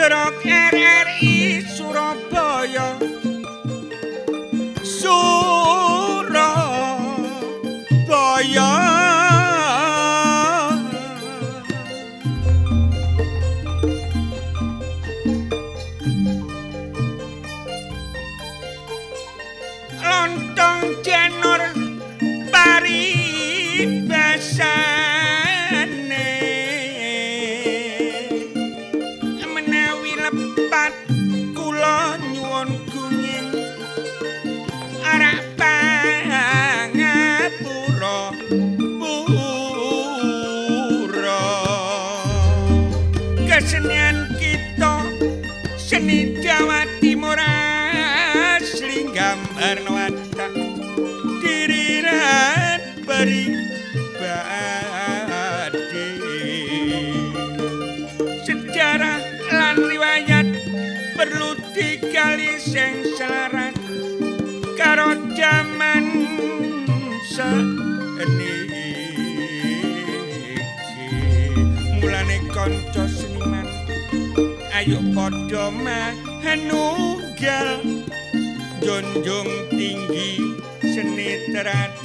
good old cat seni iki mulane kanca seniman. Ayo padha menunggal junjung tinggi seni terat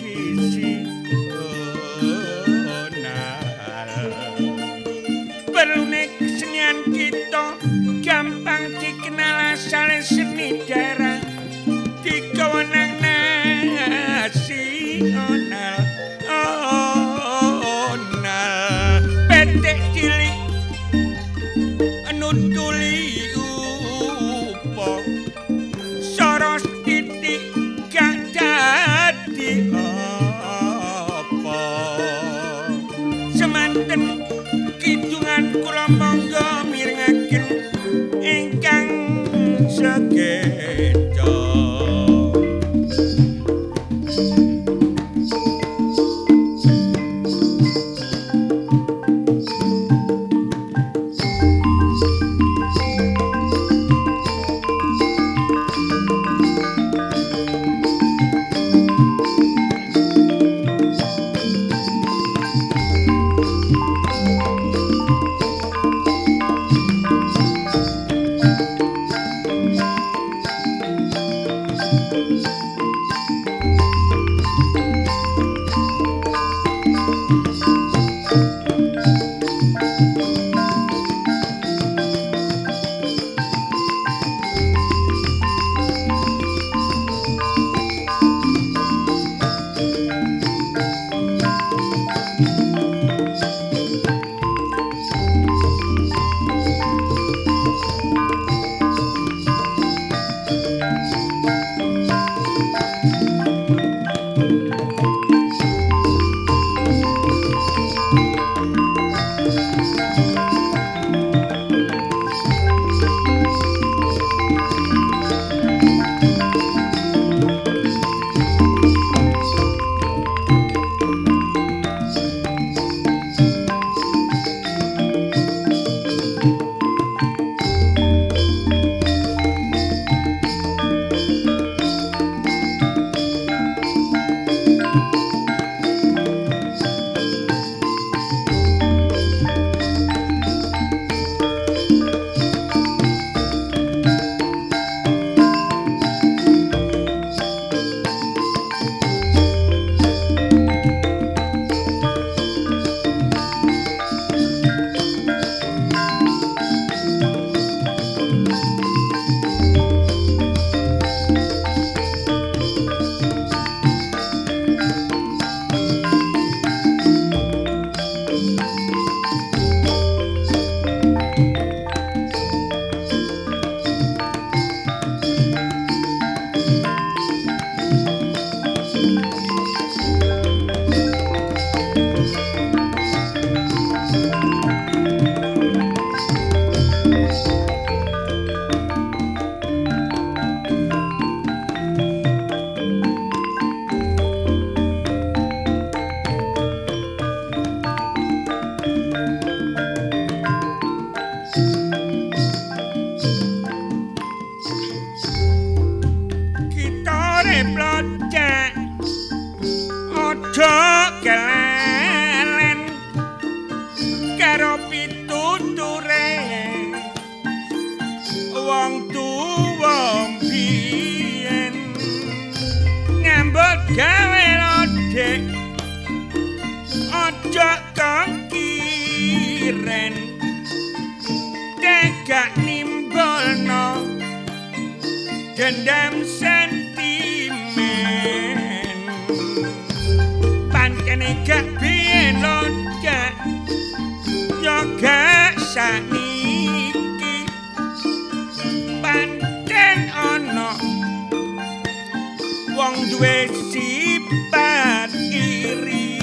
wong duwe sifat iri.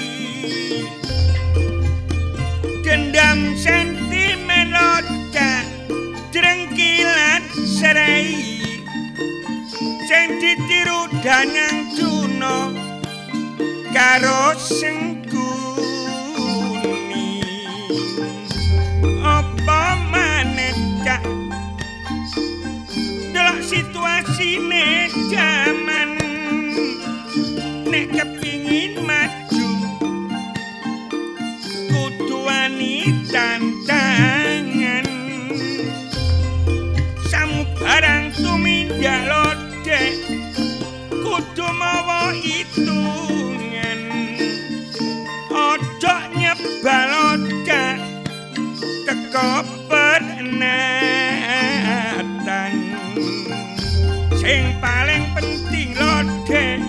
Gendam sentimen lodek drengkilan serai. Sing ditiru danang juno karo sengkuni apa maneh cak? Delok situasine jaman teko penatan sing paling penting lodek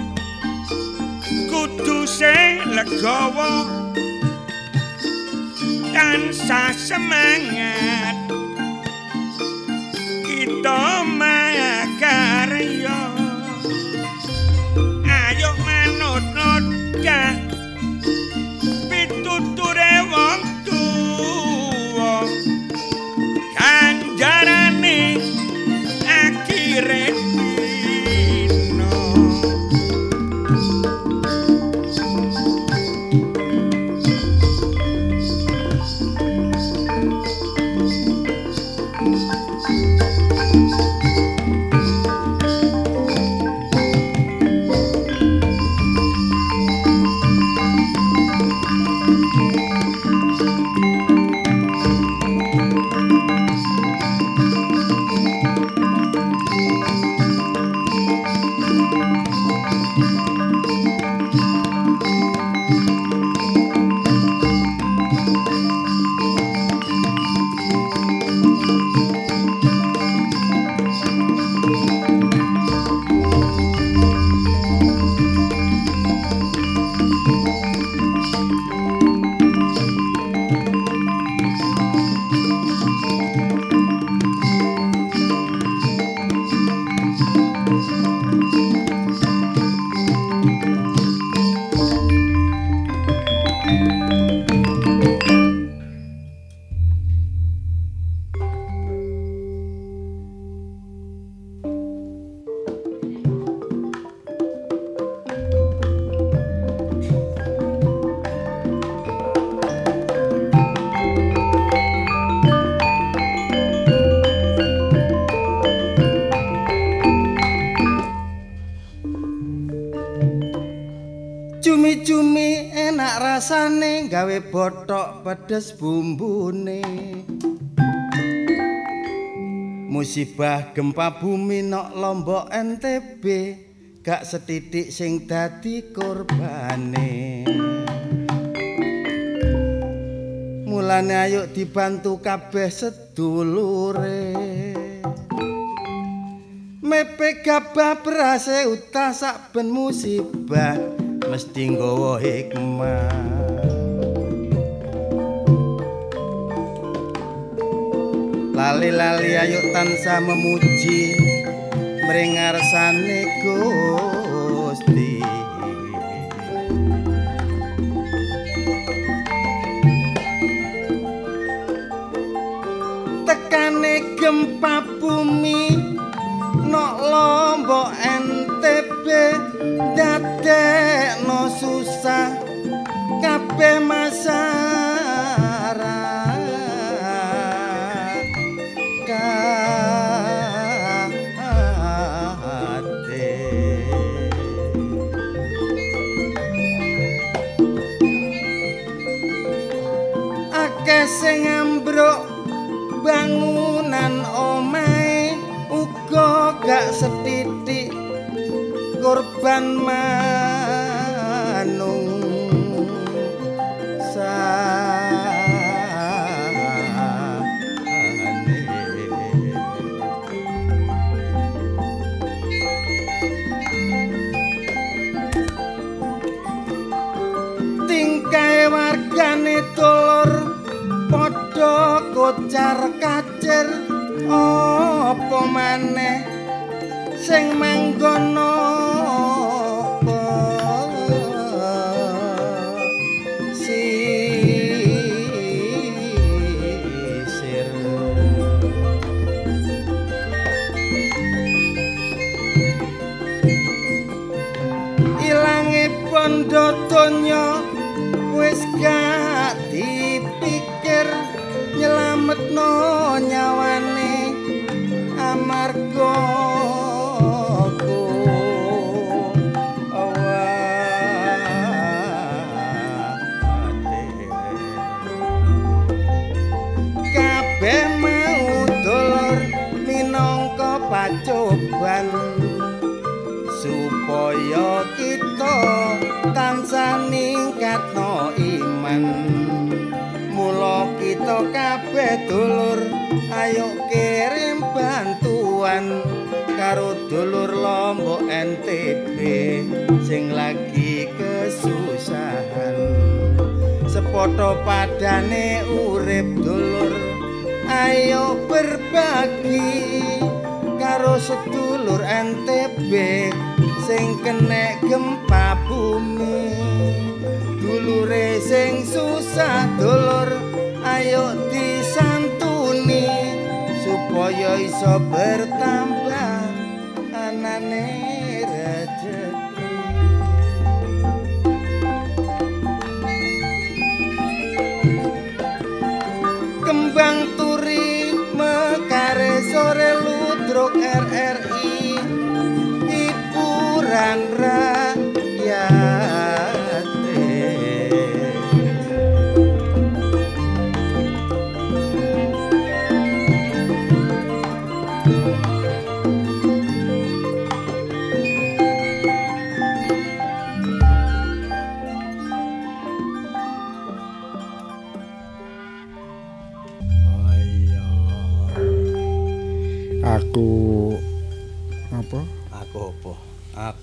kudu sing legowo. Tansah semangat kita makarya gawe bothok pedes bumbune. Musibah gempa bumi nok Lombok NTB gak setitik sing dadi korbane. Mulane ayo dibantu kabeh sedulure. Mepe gabah berase utah saben musibah mesti nggawa hikmah. Lali-lali ayo tansah memuji mringarsane Gusti. Tekane gempa bumi nok lombok NTB dadekno susah kabeh masyarakat korban manung tingkae wargane dulur padha kocar kacir apa maneh sing manggono pacoban supaya kita tansah ningkatno iman. Mula kita kabeh dulur ayo kirim bantuan. Karo dulur Lombok NTB sing lagi kesusahan. Sepoto padane urip dulur ayo berbagi karo sedulur NTB sing kena gempa bumi. Dulure sing susah dulur ayo disantuni supaya iso bertambah anane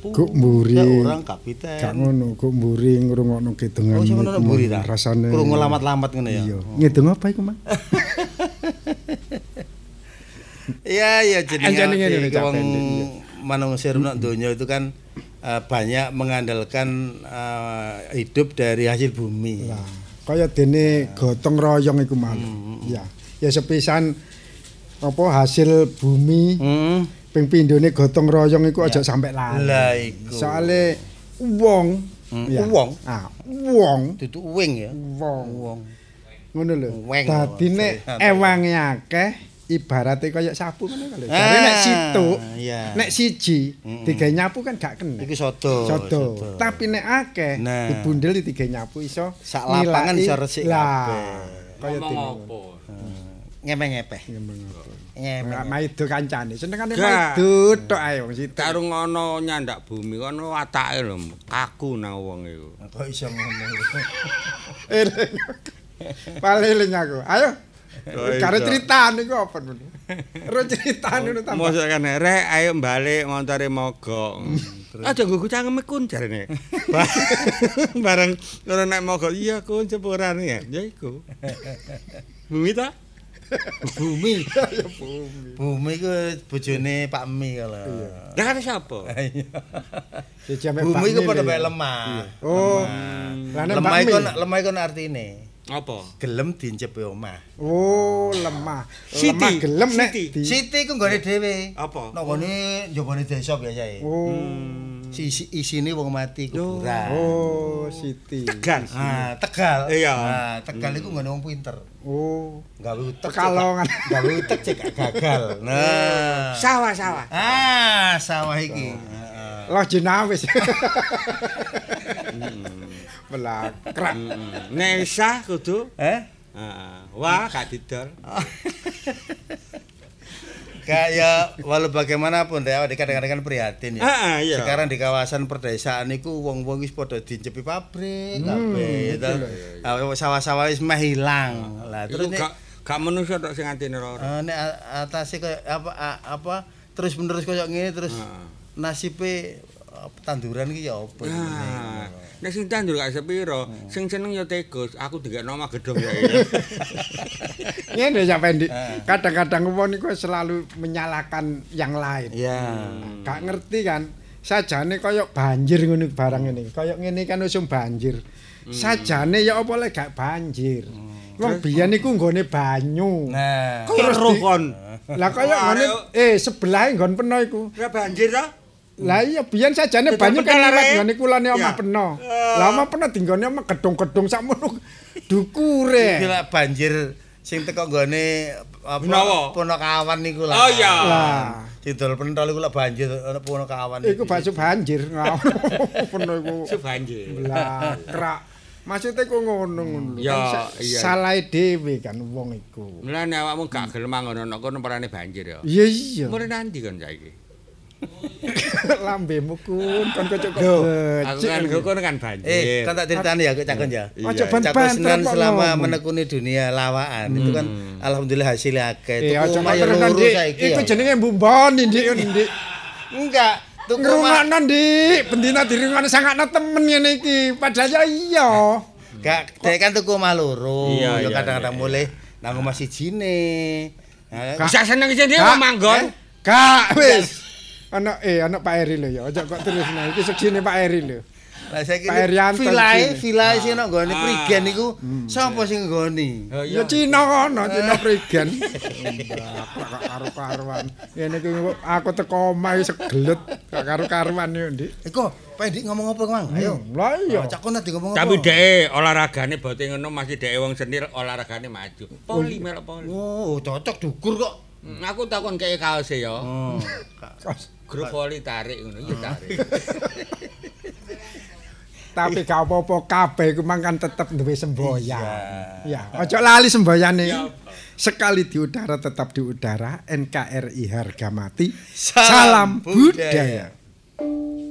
Guk mburi. ya orang kapiten gak ngono kok mburi ngrungokno kidungan Oh, sing ngono mburi ta? rasane Krungu lamat-lamat ngono ya. iya ngidung apa iku Mas Iya iya jenenge wong Pendek, iya. manungsa nak donya itu kan eh, banyak mengandalkan eh, hidup dari hasil bumi. lah kaya dene gotong royong iku mau Hmm, ya ya sepisan apa hasil bumi Hmm. Ping pindhone gotong royong iku aja sampe lali. Lah iku. soale wong. Hmm, wong? ah wong. Dudu wing ya. wong. Wong. ngono lho. Dadi nek ewange akeh ibarate kaya sapu ngono lho. Ah, jare nek situ iya. nek siji digawe nyapu kan gak kena. Iku sodo. sodo. tapi nek akeh Nah. dibundel digawe nyapu iso Sak lapangan iso resik lah kabeh. kaya Ngomong dene apa? Maido kancane senengane maido tok ae wong situ Karo ngono nyandak bumi kono watake lho kaku nang wong iku. Kok iso ngono. eling paling aku ayo karo iso? ceritaan iku apa ngono Ro ceritaan ngono tambah Mosok kan rek ayo balik montore mogok. Aja nggo cangkeme kun jarene. Ba- Bareng ngono nek mogok iya kun cepuran ya. Ya iku. Bumi ta? Bumi. Bumi ku bojone Pak Mi kalau. Lah siapa? Siji ambek Bumi ku padha bae lemah. Oh, Lemah. iku lemah iku artine Apa? gelem dincepe omah. Oh, lemah. Siti, Lemah gelem nek Siti. ku nggone dhewe. Apa? Nek ngene njabane desa biasae. Oh. Si isi, isine wong mati kuburan. Oh, Siti. Tegal. Ah, Tegal. Iya. Nah, Tegal iku nggone wong pinter. Oh. Gawe utek. Pekalongan. Gawe utek cek gagal. Nah. Sawah-sawah. Ah, sawah iki. Heeh. Loh jenawis. Belakrak. Nek isah kudu Eh? Heeh. Wah, gak didol. Kayak walau bagaimanapun ya, kadang-kadang kan prihatin ya. Heeh, iya. Sekarang di kawasan pedesaan niku wong-wong wis padha dicepi pabrik Hmm, kabeh. gitu. Ah, Sawah-sawah wis meh ilang. Lah Terus nek gak gak manusa tok sing atine ora. eh, nek a- atase apa apa terus menerus koyo ngene terus nasibe eh, tanduran iki ya apa Nah, jenenge. nek sing tandur gak sepiro, sing seneng ya tegus, aku digekno omah gedhong ya. Ngene ya Pendi. Eh. Kadang-kadang wong niku selalu menyalahkan yang lain. Iya. Gak ngerti kan. Sajane kaya banjir ngono barang ini. Kaya ngene kan usum banjir. Sajane ya apa lek gak banjir. Wong biyen niku nggone banyu. Nah, Terus kon. Lah kaya ngene eh sebelahe nggon peno iku. Ora banjir ta? Lah iya biyen sajane banyu kan ngene kulane omah peno. Lah omah peno dinggone omah gedung-gedung sakmono dukure. Bila banjir sing teko nggone apa. Ponokawan niku lah. Oh, iya. Lah Didol pentol iku lah banjir ana Ponokawan. iku bakso banjir ngono peno iku. Su banjir. Lah krak. Maksudnya kok ngono ngono. lho. Ya, iya. Salah dhewe kan wong iku. Mulane awakmu gak gelem ngono nek kono parane banjir ya. Iya iya. Mulai nanti kan saiki. Lambemu kun kon kocok Loh, Aku kan kan banjir. Eh, kan tak ceritani ya, Cak Kon ya. Ojo Iya. ban selama menekuni dunia lawaan itu kan alhamdulillah hasilnya akeh. Eh Tuku aja ya terus loro Ndik. saiki Iku ya. jenenge mbumboni Ndik Ndik. Enggak, tuku omah Ngrungokno Ndik, bendina dirungokno sangakno temen ngene iki. Padahal ya iya. Gak, dek kan tuku omah loro. Iya, Ya kadang-kadang mulai nang omah sijine. Nah, Bisa seneng sih dia Kak, manggon. eh, Kak, wis. Anak eh anak Pak Eri lho ya. Aja kok terus nah iki seksine Pak Eri lho. Lah saiki Pak Erianto vilae, sini. vilae sing nang nggone Ah. prigen iku sapa sing nggoni? Oh, Ya Cina kono, Cina prigen. Mbak karo-karuan. Ngene iki aku teko omah segelet gak karo-karuan yo, Ndik. Eko, Pak Edi ngomong apa Mang? Ayo. Lah iya. Cak kon tadi ngomong apa? Tapi dhek olahragane bote ngono masih dhek wong senir olahragane maju. Poli melok poli. Oh, cocok dukur kok. Hmm, Aku takon kaya kaos e ya. Oh. Grup poli tarik ngono, iya tarik. Tapi gak apa-apa kabeh iku mang kan tetep duwe semboyan. Ya, ojo lali semboyane. Sekali di udara tetap di udara. NKRI harga mati. Salam Salam, budaya. budaya.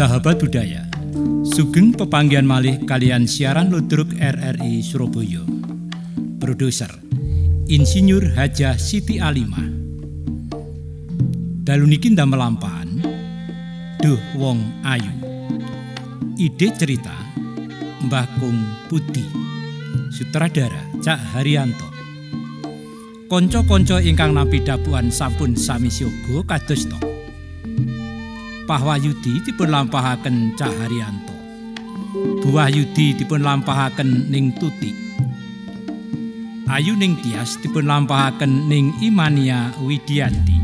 Sahabat budaya, sugeng pepanggian malih kalian siaran ludruk RRI Surabaya. Produser Insinyur Hajah Siti Alimah. Dalu niki ndamel lampahan Duh Wong Ayu. Ide cerita Mbah Kung Putih. Sutradara Cak Haryanto. Konco-konco ingkang nampi dapuan sampun sami siaga kados. Pak Wahyudi dipun lampahaken Cak Haryanto. Bu Wahyudi dipun lampahaken ning Tuti. Ayu ning Tias dipun lampahaken ning Imania Widianti.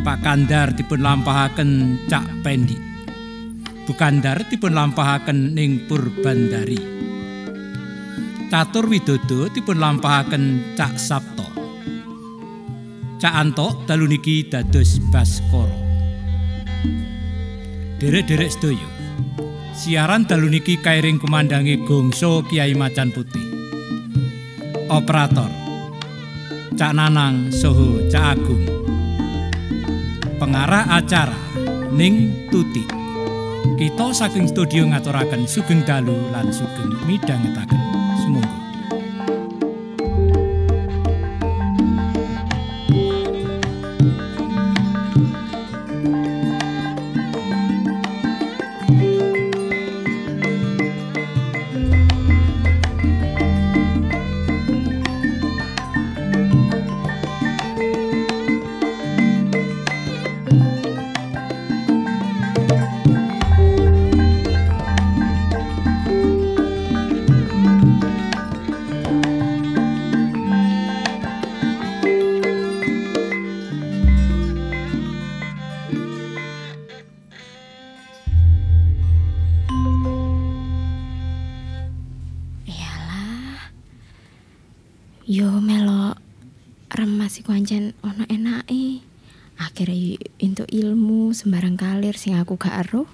Pak Kandar dipun lampahaken Cak Pendi. Bu Kandar dipun lampahaken ning Purbandari. Catur Widodo dipun lampahaken Cak Sabto. Cak Anto dalu niki dados Baskoro. Derek-derek sedaya. Siaran dalu niki kairing kumandangi Gongso Kiai Macan Putih. Operator Cak Nanang Soho Cak Agung. Pengarah acara Ning Tuti. Kita saking studio ngaturaken sugeng dalu lan sugeng midhangetaken. Sing aku gak eruh.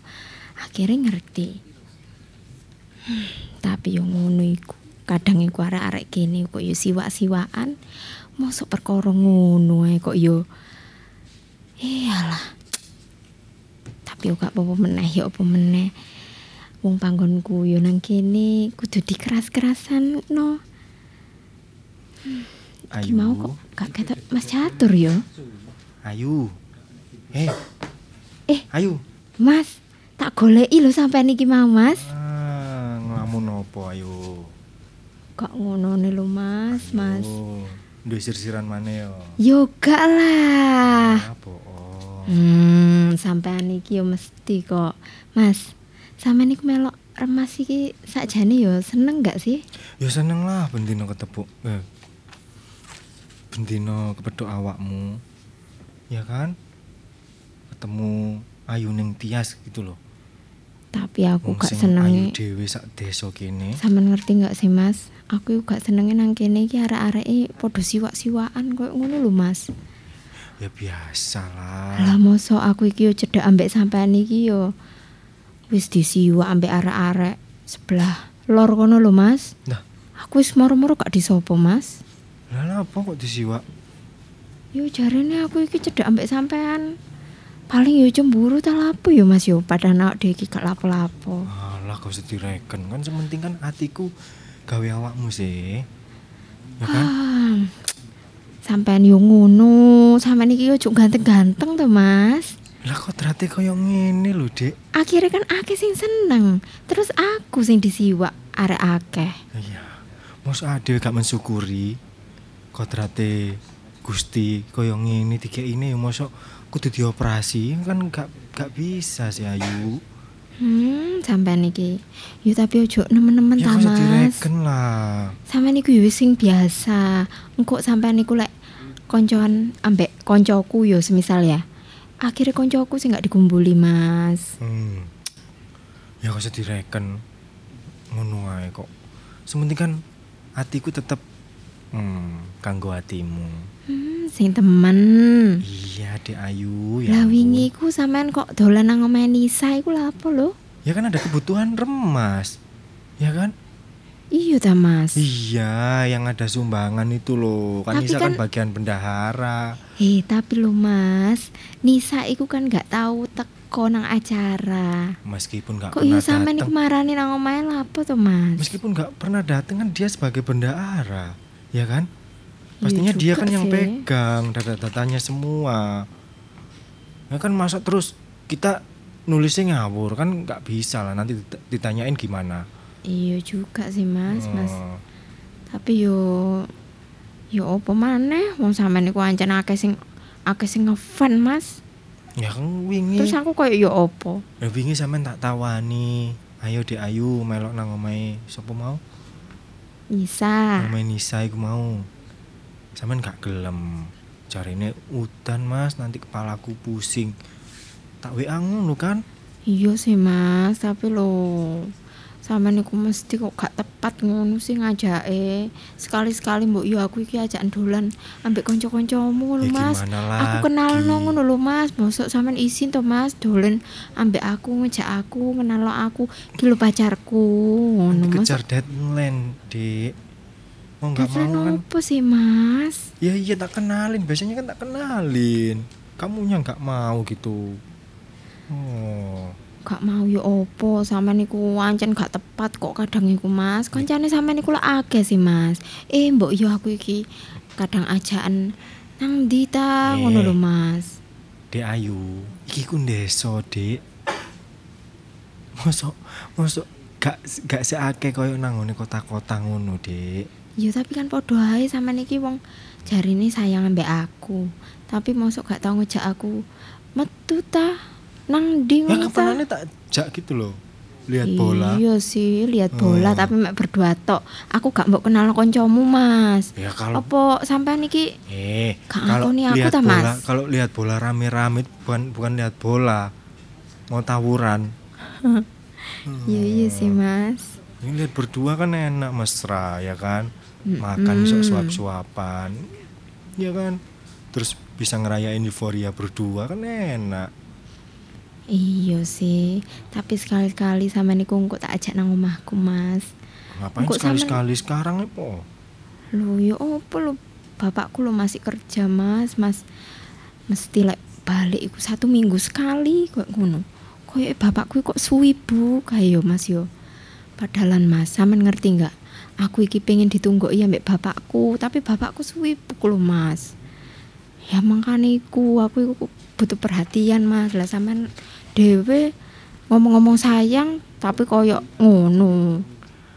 Akhirnya ngerti. Hmm, tapi yo ngono iku. Kadang iku arek-arek kene kok yo siwak-siwakan. Mosok perkara ngono ae kok yo. Iyalah. Tapi yo gak apa-apa meneh yo apa meneh. Wong panggonku yo nang kene kudu dikeras-kerasan no. Iki Ayu. mau kok gak ketok Mas Catur yo. Ayu. Eh. Eh. Ayu. Mas, tak goleki lho sampean iki mau Mas. Ah, ngelamun opo ayu? Kok ngono nih lho Mas, Mas. Oh, duwe sir-siran mana yo? Yo gak lah. Apa? Oh. Hmm, sampean iki yo mesti kok. Mas, sampean iku melok remas iki sakjane yo seneng gak sih? Ya seneng lah bendino ketepuk. Eh. Bendino kepethuk awakmu. Ya kan? Ketemu Ayu ning Tias gitu loh. Tapi aku Wong gak sing Ayu senenge. dhewe sak desa kene. Sampean ngerti gak sih Mas? Aku gak senenge nang kene iki arek-areke padha siwak-siwakan koyo ngono lho Mas. Ya biasa lah. Lah mosok aku iki yo cedhak ambek sampean iki yo wis disiwak ambek arek-arek sebelah lor kono lho Mas. Nah. Aku wis moro-moro gak disopo Mas. Lah apa kok disiwak? Yo jarene aku iki cedhak ambek sampean. Paling yo cemburu ta lapo yo Mas yo padahal awak dhewe iki gak lapo-lapo. Alah kau sedih direken kan sementing kan hatiku gawe awakmu sih. Ya kan? Ah, sampean yo ngono, sampean iki yo ganteng-ganteng to Mas. Lah kok ternyata koyo ngene lho, Dek. Akhirnya kan akeh sing seneng, terus aku sing disiwak arek akeh. Iya. Mosok ade gak mensyukuri kodrate Gusti koyo ngene dikek ini ya mosok kudu dioperasi kan gak gak bisa sih Ayu. Hmm, sampean iki. Yo tapi ojo nemen-nemen Ya ta, Mas. direken lah. Sampean iku yo sing biasa. Engko sampean iku lek koncoan ambek koncoku yo semisal ya. Akhirnya koncoku sing gak dikumpuli, Mas. Hmm. Ya kok direken ngono ae kok. Sementing kan hatiku tetep hmm, kanggo hatimu. Hmm, sing temen. Iya, Dek Ayu ya. Lah wingi ku sampean kok dolan nang omahe Nisa iku lha apa lho? Ya kan ada kebutuhan remas. Ya kan? Iya ta mas. Iya, yang ada sumbangan itu loh. Kan Tapi Nisa kan, kan- bagian bendahara. Eh tapi lo mas, Nisa iku kan gak tahu teko nang acara. Meskipun nggak Kok pernah iya sampean iku datang. marani nang omahe lapo to mas? Meskipun nggak pernah datang kan dia sebagai bendahara, ya kan? Iya Pastinya dia juga kan yang sih. pegang data-datanya semua. Ya kan masa terus kita nulisnya ngawur kan nggak bisa lah nanti dit- ditanyain gimana. Iya juga sih mas, mas. Oh. Tapi yo yo opo maneh wong sampean iku ancen akeh sing akeh sing ngefan mas. Ya kan wingi. Terus aku koyo yo opo? Ya wingi sampean tak tawani. Ayo Dek Ayu melok nang omahe sapa mau? Bisa. Omahe Nisa iku mau. Sampean gak gelem. Jarine udan Mas, nanti kepalaku pusing. Tak WA ngono kan? Iya sih mas, tapi lo sampean iku mesti kok gak tepat ngono sih ngajake. Sekali-sekali mbok yo aku iki ajakan dolan ambek kanca-kancamu ngono Ya mas. Aku kenal lagi? ngono lho mas, mosok sampean izin to mas dolen ambek aku ngejak aku kenal aku iki lho pacarku ngono mas. Kejar deadline, Dik. Mau nggak Deadline mau kan? apa sih mas? Ya iya tak kenalin, biasanya kan tak kenalin. Kamunya nggak mau gitu. Oh. Gak mau yo opo sampean iku ancen gak tepat kok kadang iku Mas. Kancane sampean iku lah akeh sih Mas. Eh mbok yo aku iki kadang ajakan nang ndi ta Eh. ngono lho Mas. Dek Ayu, iki ku ndeso, Dik. Mosok mosok gak gak seake koyo nang ngene kota-kota ngono, Dik. Yo tapi kan padha ae sampean iki wong jarine sayang ambek aku. Tapi mosok gak tau ngejak aku metu ta nang ndi Ya ta. kapanane tak jak gitu loh. Lihat bola. Iya sih, lihat bola Oh. tapi mek berdua tok. Aku gak mbok kenal kancamu Mas. Ya kalau Apa sampean iki eh Gak kalau ngakoni aku ta, bola, Mas? kalau lihat bola rame-rame bukan bukan lihat bola. Mau tawuran. Iya iya sih Mas. Ini lihat berdua kan enak mesra ya kan. Mm-mm. Makan sok suap-suapan. Ya kan. Terus bisa ngerayain euforia berdua kan enak. Iya sih, tapi sekali-kali sama niku engko tak ajak nang omahku, Mas. Ngapain Kok sekali-sekali sekarang apa? Lho ya opo lho, bapakku lo masih kerja, Mas. Mas mesti lek balik iku satu minggu sekali kok ngono. Koyo bapakku kok suwi bu kayak yo Mas yo. Padahalan Mas, sampean ngerti nggak? Aku iki pengen ditunggu iya mbek bapakku, tapi bapakku suwi lho Mas. Ya makane iku aku iku butuh perhatian Mas. Lah sampean dhewe ngomong-ngomong sayang tapi koyo ngono.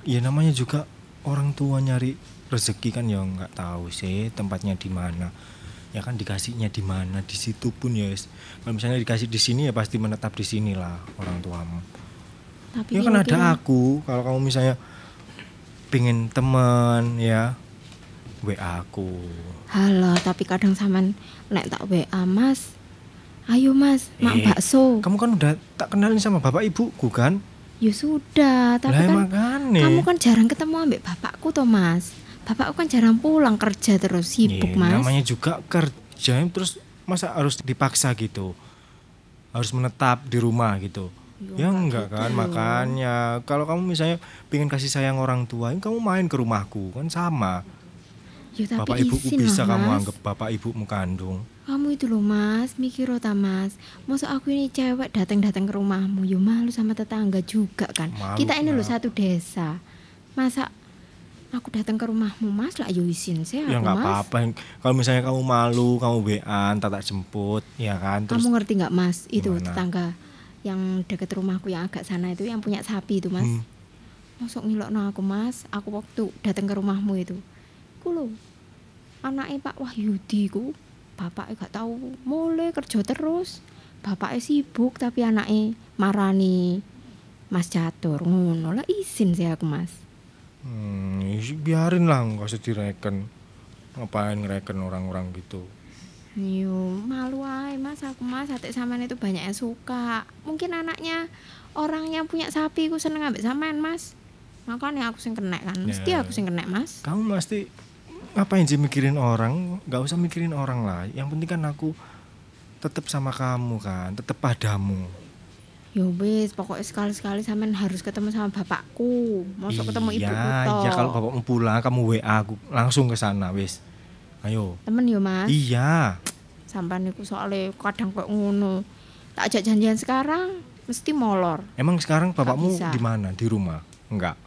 Ya namanya juga orang tua nyari rezeki kan ya nggak tahu sih tempatnya di mana. Ya kan dikasihnya di mana di situ pun ya. Kalau misalnya dikasih di sini ya pasti menetap di sinilah orang tuamu. Tapi Ya kan ada kira-kira- aku. Kalau kamu misalnya pingin teman ya WA aku. Halo, tapi kadang sampean nek tak WA Mas. Ayo Mas, mak Eh, bakso. Kamu kan udah tak kenalin sama bapak ibuku kan? Ya sudah, tapi lah kan makane. kamu kan jarang ketemu ambek bapakku toh Mas. Bapakku kan jarang pulang kerja terus sibuk Ya, Mas. Namanya juga kerja terus masa harus dipaksa gitu. Harus menetap di rumah gitu. Ya, Ya nggak enggak gitu kan makanya kalau kamu misalnya pengen kasih sayang orang tua, ya kamu main ke rumahku kan sama. Ya tapi bapak ibuku bisa lah, kamu Mas. anggap bapak ibumu kandung. Kamu itu loh Mas, mikir ta Mas. Masa aku ini cewek datang-datang ke rumahmu, ya malu sama tetangga juga kan. Malu Kita ini loh satu desa. Masa aku datang ke rumahmu Mas lah yo izin saya ya aku, nggak Mas. apa-apa. Kalau misalnya kamu malu, kamu tak tak jemput, ya kan. Terus Kamu ngerti nggak Mas? Itu Gimana? tetangga yang deket rumahku yang agak sana itu yang punya sapi itu Mas. Hmm. Masuk ngilokno aku Mas. Aku waktu datang ke rumahmu itu. Ku lho. Anaknya Pak Wahyudi ku. Bapaknya gak tahu mulai kerja terus. Bapaknya sibuk tapi anaknya marani Mas Catur ngono lah izin sih aku Mas. Hmm, isi- biarin lah nggak usah direken. Ngapain ngereken orang-orang gitu. Yo, malu aja mas aku mas sate sampean itu banyak yang suka. Mungkin anaknya orang yang punya sapi ku seneng ambek sampean mas. Makanya aku sing kena kan. Mesti Ya. aku sing kena mas. Kamu pasti ngapain sih mikirin orang? Nggak usah mikirin orang lah. Yang penting kan aku tetap sama kamu kan, tetap padamu. Ya wis, pokoknya sekali-sekali sampean harus ketemu sama bapakku. Mosok ketemu ibuku Iya, iya kalau bapakmu pulang kamu WA aku langsung ke sana wis. Ayo. Temen yo, Mas. Iya. Sampean niku soalnya kadang kok ngono. Tak ajak janjian sekarang mesti molor. Emang sekarang bapakmu di mana? Di rumah? Enggak.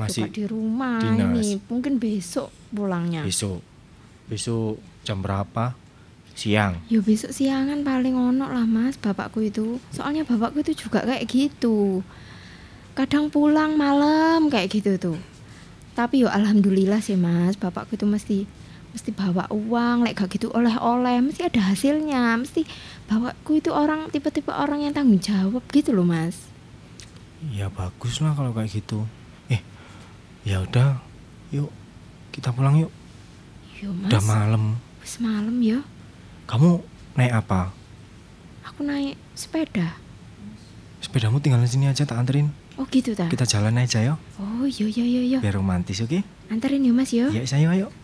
Masih Masih di rumah dinas. ini. Mungkin besok pulangnya. besok. Besok jam berapa? Siang. Ya besok siangan paling ono lah mas bapakku itu Soalnya bapakku itu juga kayak gitu Kadang pulang malam kayak gitu tuh Tapi yo alhamdulillah sih mas Bapakku itu mesti mesti bawa uang Lek gak gitu oleh-oleh Mesti ada hasilnya Mesti bapakku itu orang tipe-tipe orang yang tanggung jawab gitu loh mas Ya bagus lah kalau kayak gitu. Eh, ya udah. Yuk, kita pulang yuk. Yo mas Udah malam. Wis malam yo Kamu naik apa? Aku naik sepeda Sepedamu tinggal di sini aja tak anterin. Oh gitu ta Kita jalan aja yo. Oh yo yo yo yo Biar romantis, oke? Anterin yo mas yo Ya, saya ayo.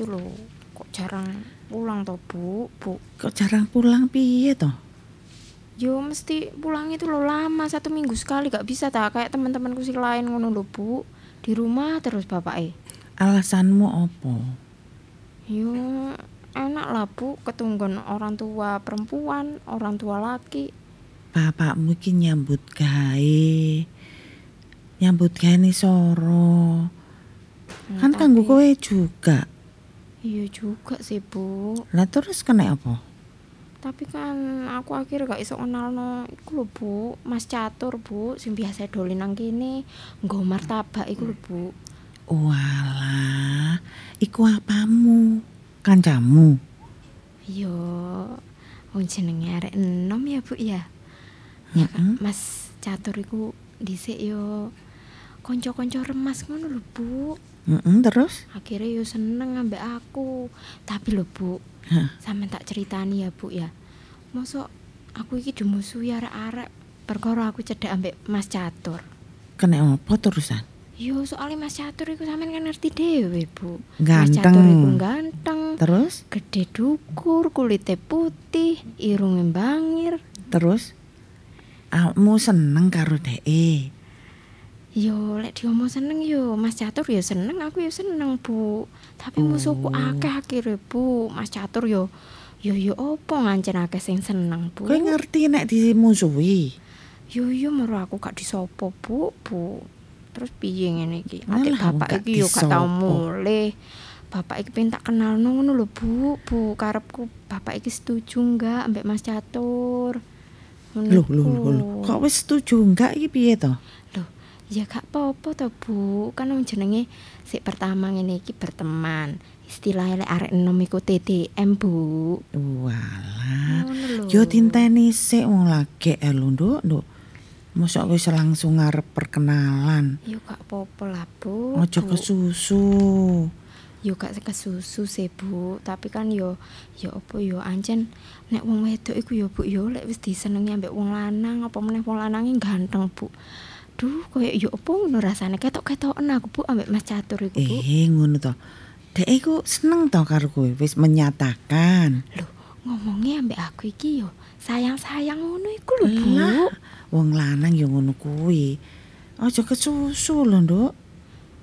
Bapak itu loh kok jarang pulang toh bu, bu. Kok jarang pulang piye to? Yo mesti pulang itu loh lama satu minggu sekali gak bisa tak kayak teman-temanku sih lain ngono loh bu. Di rumah terus bapak eh. Alasanmu apa? Yo enak lah bu ketunggon orang tua perempuan, orang tua laki. Bapakmu iki nyambut gawe. Nyambut gawe ni soro. Nah, Kan kanggo tapi- kowe juga. Iya juga sih bu. Lah terus kena apa? Tapi kan aku akhirnya gak iso kenal no iku lho bu Mas Catur bu Sing biasa dolin nang kene Nggo martabak iku lho bu Walah, iku apamu? Kancamu. Yo Wong jenenge arek enom ya bu ya Ya Heeh. Mas Catur iku dhisik yo konco-konco remas ngono lho bu Heeh, terus? akhirnya yo seneng ambek aku tapi lho bu Hah. sampe tak ceritani ya bu ya mosok aku iki dimusuhi arek-arek perkara aku cedak ambek Mas Catur Kena apa terusan? Yo soalnya Mas Catur iku sampean kan ngerti dhewe bu Mas Ganteng. Catur iku ganteng Terus? gede dukur kulitnya putih irungnya bangir Terus? Kamu seneng karo dhek. Yo lek diomong seneng yo. Mas Catur yo seneng aku yo seneng bu. Tapi musuhku akeh akhirnya bu. Mas Catur yo yo yo opo ngancen akeh sing seneng bu? Kowe ngerti nek dimusuhi? yo yo mero aku gak disopo bu bu. Terus piye ngene iki? Alah, bapak iki yo gak tau mulih. Bapak iki pengen tak kenal ngono lho bu bu. Karepku bapak iki setuju enggak ambek Mas Catur? Loh, loh, loh, loh. Kok wis setuju enggak iki piye to? Ya gak apa-apa to, Bu. Kan wong jenenge sik pertama ngene iki berteman. Istilahnya lek arek enom iku TTM, Bu. Walah. Yo tinteni sik wong lagi elu, Nduk, Nduk. Mosok wis langsung ngarep perkenalan. Yo gak apa-apa lah, Bu. Ojo kesusu. Yo gak kesusu sih, Bu. Tapi kan yo yo apa yo ancen nek wong wedok iku yo Bu yo lek wis disenengi ambek wong lanang apa meneh wong lanange ganteng, Bu. Duh, koyo yo apa ngono rasane ketok-ketoken aku, Bu, ambek Mas Catur iku, Bu. Eh, ngono to. Dek iku seneng to karo kowe, wis menyatakan. Loh, ngomongnya ambek aku iki yo sayang-sayang ngono iku lho, Bu. Lah, wong lanang yo ngono kuwi. Ojo kesusu lho, Nduk.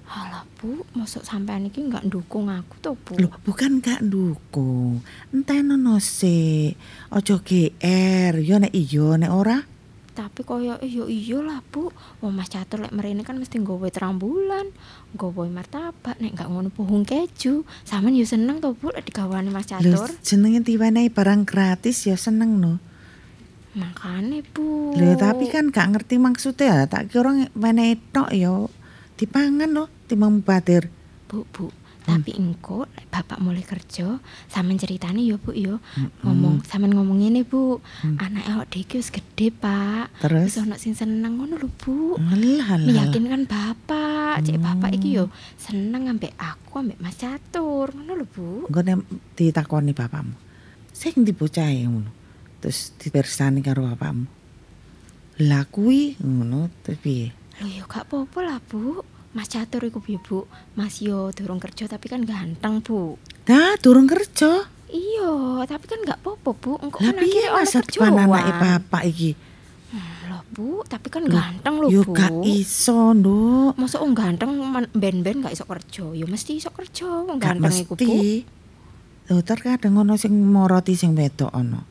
Halah bu, masuk sampean iki nggak dukung aku tuh bu. Loh, bukan gak ndukung. Entenono sik. Ojo GR, yo nek iya nek ora. Tapi koyo yo iya lah Bu. Wong Mas Catur lek mrene kan mesti nggawe terang bulan, nggawe martabak nek gak ngono pohon keju. Sampeyan yo seneng to Bu lek digawani Mas Catur. jenenge diwenehi barang gratis ya seneng no. Makane Bu. Lho tapi kan gak ngerti maksudnya tak kira wenehi tok ya dipangan loh timbang mubadir. Bu, Bu. Tapi engko lek bapak mulai kerja, sampean ceritane yo Bu yo. Ngomong sampean ngomong ngene Bu. Anak awak dhewe wis gede, Pak. Terus? Wis ono sing seneng ngono lho Bu. Meyakinkan bapak, cek bapak iki yo seneng ambek aku ambek Mas Catur, ngono lho Bu. Engko ditakoni bapakmu. Sing dibocahe ngono. Terus dipersani karo bapakmu. Lah kuwi ngono terus piye? Lho yo gak apa-apa lah Bu. Mas Catur iku piye Bu? Mas yo durung kerja tapi kan ganteng Bu. Nah, durung kerja. Iya, tapi kan gak apa-apa Bu. Engko kan piye masa depan anake bapak iki? Hmm, Loh Bu, tapi kan Loh, ganteng lho Yo Bu. gak iso, Nduk. Masa wong ganteng ben-ben gak iso kerja? Ya mesti iso kerja wong ganteng iku, Bu. mesti. Lho terkadang ono sing moroti sing wedok ono.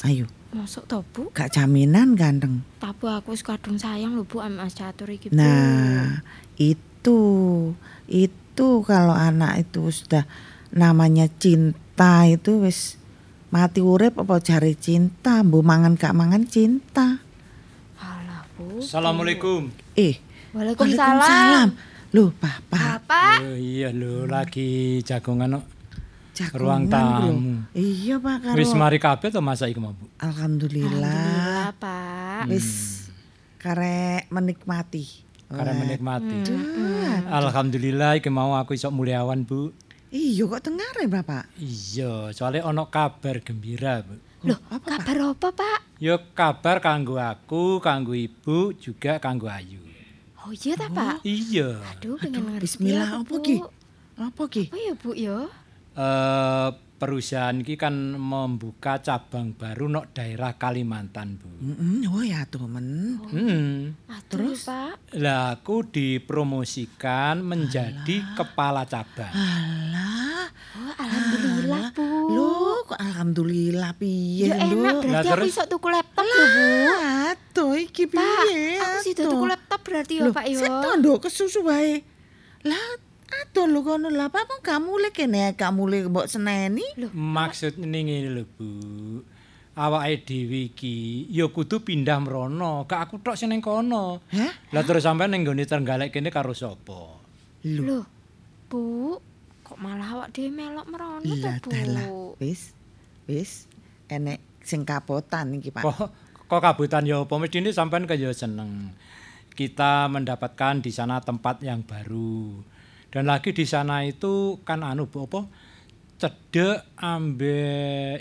Ayo, Mosok to, Bu? gak jaminan ganteng. Tapi aku wis kadung sayang lho Bu Mas Catur iki, Bu. Nah, itu itu kalau anak itu sudah namanya cinta itu wis mati urip apa cari cinta, mbok mangan gak mangan cinta. Alah, Bu. Assalamualaikum. Eh, Waalaikumsalam. Loh, Papa, Bapak. Oh, iya lho, lagi jagongan kok. Jagongan Ruang tamu. Iya, Pak karo. Wis mari kabeh to masa iki mau, Bu? Alhamdulillah. Alhamdulillah, Pak. Wis karek menikmati. Karena Wah, menikmati. duh. Alhamdulillah iki mau aku iso mulyawan, Bu. Iya kok tengah ya, Bapak? Iya, soalnya ono kabar gembira, Bu. Loh, apa, Pak? kabar apa, Pak? Yo kabar kanggo aku, kanggo ibu, juga kanggo Ayu. Oh iya ta, Pak? Iya. Aduh, pengen Aduh, ngerti bismillah, apa ki? Apa ki? Apa ya, Bu, ya? Eh perusahaan iki kan membuka cabang baru nok daerah Kalimantan, Bu. Mm oh ya tuh men. Hmm. Terus, Pak? Lah aku dipromosikan menjadi kepala cabang. Alah, Oh, alhamdulillah, Bu. Loh, kok alhamdulillah piye Ya enak, berarti aku terus? iso tuku laptop lho, Bu. Atuh iki Pak, piye? aku sih tuku laptop berarti ya, Pak, ya. Seto nduk kesusu wae. Lah, atuh lho kono lah, Pak kok kamu le kene kamu le mbok seneni? Maksud ning ngene lho, Bu. Awake dhewe iki ya kudu pindah mrono, gak aku tok sing ning kono. Hah? Lah terus sampean ning nggone Trenggalek kene karo sapa? Loh, Bu, kok malah awak dhewe melok merono to, Bu? dalah. Wis. Wis. Enek sing kapotan iki, Pak. Kok kok kabutan ya apa mestine sampean kaya seneng. Kita mendapatkan di sana tempat yang baru. Dan lagi di sana itu kan anu apa? Cedek ambe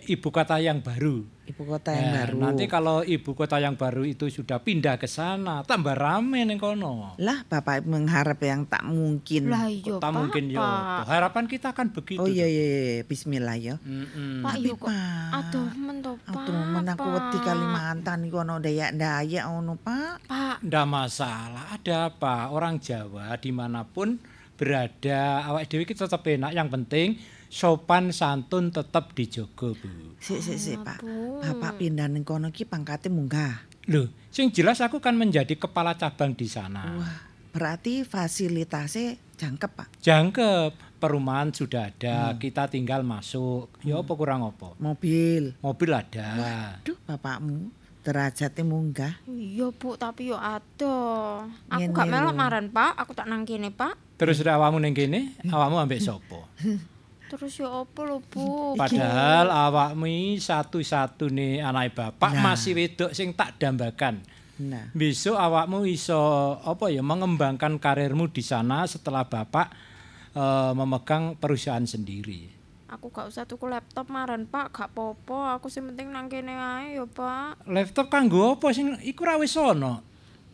ibu kota yang baru. Ibu kota yang Eh, baru. Nanti kalau ibu kota yang baru itu sudah pindah ke sana, tambah rame ning kono. Lah, Bapak mengharap yang tak mungkin. Lah iya, Tak Pak. mungkin ya. Pak. Harapan kita kan begitu. Oh iya iya iya, bismillah ya. Mm-mm. Pak, Tapi, yo kok Pak, aduh men to, Pak. Aduh, men aku wedi Pak. Kalimantan iku ono dayak-dayak ono, Pak. Pak, Ndak masalah, ada apa? Orang Jawa di mana pun berada, awak dewi kita tetap enak. Yang penting sopan santun tetap dijogo, Bu. Sik sik sik, Pak. ampun. Bapak pindah ning kono iki pangkate munggah. Loh, sing jelas aku kan menjadi kepala cabang di sana. Wah, berarti fasilitasnya jangkep, Pak. Jangkep, perumahan sudah ada, kita tinggal masuk. Ya apa kurang apa? Mobil. Mobil ada. Duh, bapakmu derajatnya munggah. iya Bu, tapi yo adoh. Aku Ngene gak melok maran, Pak. Aku tak nang kene, Pak. Terus udah awakmu ning kene, awakmu ambek sapa? Terus yo apa lho, Bu? Padahal awakmu satu-satune anake bapak Nah. masih wedok sing tak dambakan. Nah, Besok awakmu iso apa ya mengembangkan karirmu di sana setelah bapak eh, memegang perusahaan sendiri. Aku gak usah tuku laptop maran, Pak. Gak popo. Aku sing penting nang kene ae yo, Pak. Laptop kanggo apa sing iku ra wis ana?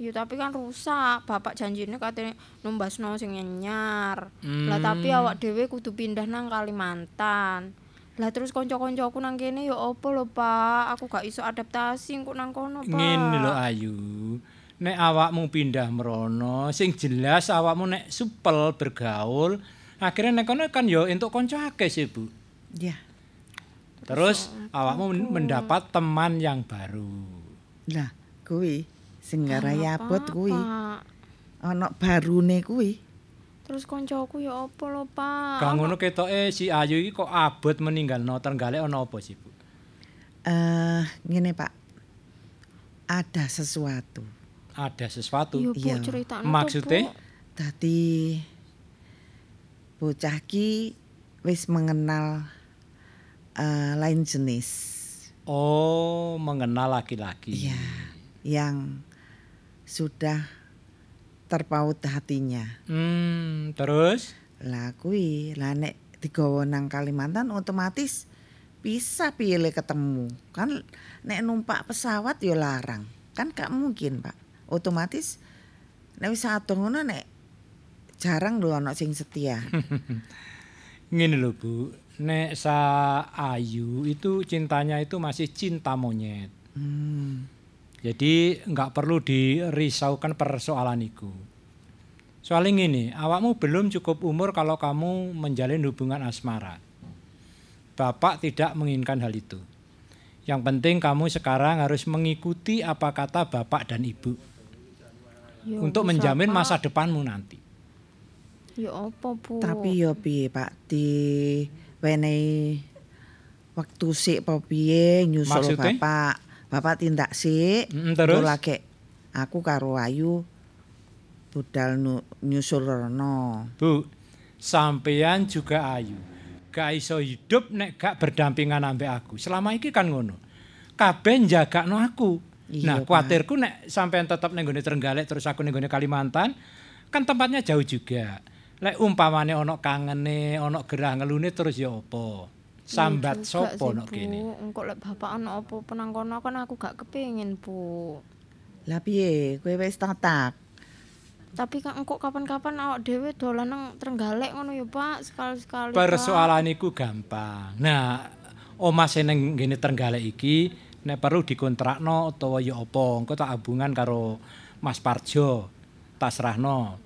Ya tapi kan rusak. Bapak janjine katanya numbasno sing nyar. Hmm. Lah tapi awak dhewe kudu pindah nang Kalimantan. Lah terus kanca-kancaku nang kene ya apa lho, Pak? Aku gak iso adaptasi kok nang kono, Pak. Ngene lho Ayu. Nek awakmu pindah merono, sing jelas awakmu nek supel bergaul, akhirnya nek kono kan ya entuk kanca akeh sih, Bu. ya. Terus awakmu men- mendapat teman yang baru. Lah, kuwi sing ngarai Ah, abot kuwi. Ana barune kuwi. Terus koncoku ya apa lho, Pak? Gak ngono ketoke si Ayu iki kok abot meninggalno Trenggalek ana apa sih, Bu? Eh, ngene Pak. Ada sesuatu. Ada sesuatu. Iya, Bu, Iya. ceritane Maksudnya? Dadi bocah ki wis mengenal eh, lain jenis. Oh, mengenal laki-laki. Iya, yang sudah terpaut hatinya. Hmm, terus Lah kuwi lah nek digawa nang Kalimantan otomatis bisa pilih ketemu. Kan nek numpak pesawat ya larang. Kan gak mungkin, Pak. Otomatis nek wis adong ngono nek jarang lho ana sing setia. ngene lho, Bu. Nek sa Ayu itu cintanya itu masih cinta monyet. Hmm. Jadi nggak perlu dirisaukan persoalan itu. Soalnya gini, awakmu belum cukup umur kalau kamu menjalin hubungan asmara. Bapak tidak menginginkan hal itu. Yang penting kamu sekarang harus mengikuti apa kata bapak dan ibu Ya untuk menjamin Pak. masa depanmu nanti. Ya apa, Bu? Tapi yo piye, Pak? Di wenehi waktu sik apa piye nyusul Maksudnya? Bapak. Bapak tindak sik. Mm, terus? Lagi aku karo Ayu budal nu, nyusul rono. Bu, sampean juga ayu. Gak iso hidup nek gak berdampingan ambek aku. Selama iki kan ngono. Kabeh njagakno aku. Iya, nah, kuatirku nek sampean tetep ning gone Trenggalek terus aku ning Kalimantan, kan tempatnya jauh juga. Lek umpamane ana kangene, ana gerah ngelune terus ya apa? Sambat nok Bu. kene? Engko lek bapak ana apa-apa nang kono kan aku gak kepengin, Bu. Lah piye? Kowe wis tatak. Tapi kan engko kapan-kapan awak dhewe dolan nang Trenggalek ngono ya, Pak, sekali-sekali. Persoalan iku gampang. Nah, omah sing ning ngene Trenggalek iki nek perlu dikontrakno utawa ya apa, engko tak hubungan karo Mas Parjo. Tak serahno.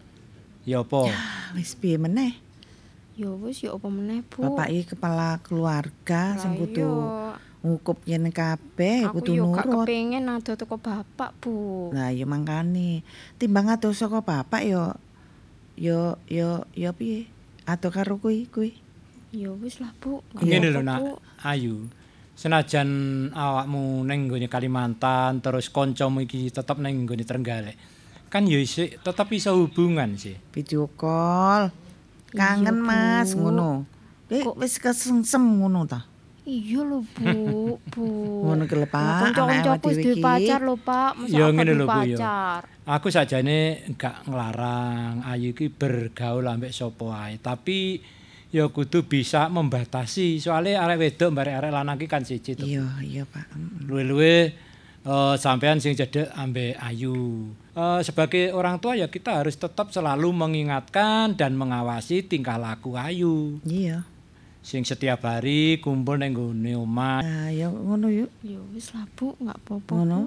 Ya apa? Ah, wis piye meneh? Ya wis ya apa meneh, Bu. Bapak iki kepala keluarga sing kudu ngukup yen kabeh Aku kudu yo gak nurut. kepengin ado teko bapak, Bu. Lah ya mangkane. Timbang ado saka bapak yo yo yo yo piye? Ado karo kuwi kuwi. Ya wis lah, Bu. Ngene lho nak. Ayu. Senajan awakmu ning nggone Kalimantan terus kancamu iki tetep ning nggone Trenggalek. Kan ya isih tetep iso hubungan sih. Video call. Kangen Iya, Mas ngono. Kok wis kesengsem ngono ta? Iya lho, Bu. Bu. Ngono ki lho, Pak. Kanca-kancaku Anake wis duwe pacar lho, Pak. Masa Ya, ngene lho, Bu, ya. Aku sajane gak nglarang Ayu iki bergaul ambek sapa ae, tapi ya kudu bisa membatasi. Soalnya arek wedok barek arek lanang iki kan siji to. Iya, iya, Pak. Luwe-luwe eh, sampean sing cedek ambek Ayu. Eh, sebagai orang tua ya kita harus tetap selalu mengingatkan dan mengawasi tingkah laku Ayu. Iya. Sing setiap hari kumpul ning nggone omah. Nah, ya ngono yuk. Ya wis lah, Bu. Gak apa-apa, Ngono.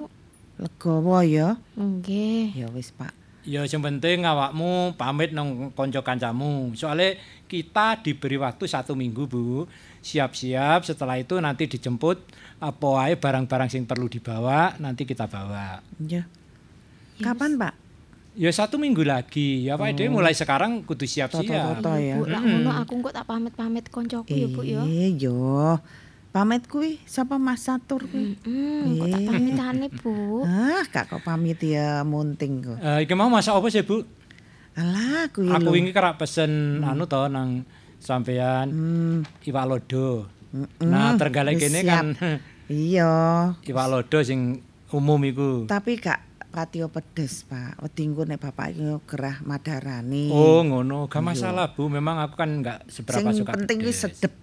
Legowo ya. Nggih. Ya wis, Pak. Ya sing penting awakmu pamit nang kanca kancamu. Soalnya kita diberi waktu satu minggu, Bu. Siap-siap setelah itu nanti dijemput apa ae barang-barang sing perlu dibawa nanti kita bawa. Ya. Kapan, Pak? Ya satu minggu lagi. Ya Pak Ide mulai sekarang kudu siap-siap. toto ya. Bu, lah ngono aku kok tak pamit-pamit koncoku ya, Bu ya. Eh, yo. Pamit kuwi sapa Mas Satur kuwi? Hmm, kok tak Eh. pamitane, Bu. Ah, gak kok pamit ya munting kok. Eh, iki mau masak apa sih, Bu? Alah, kuwi Aku wingi kerak pesen anu to nang sampean Hmm, iwak lodo. mm-mm. Nah, Trenggalek Wis kene kan Iya. iwak lodo sing umum iku. Tapi gak patio pedes, Pak. Wedi engko nek bapak iki gerah madarani. Oh, ngono. Gak masalah, Bu. Memang aku kan enggak seberapa Sing suka. penting kuwi pedes. sedep.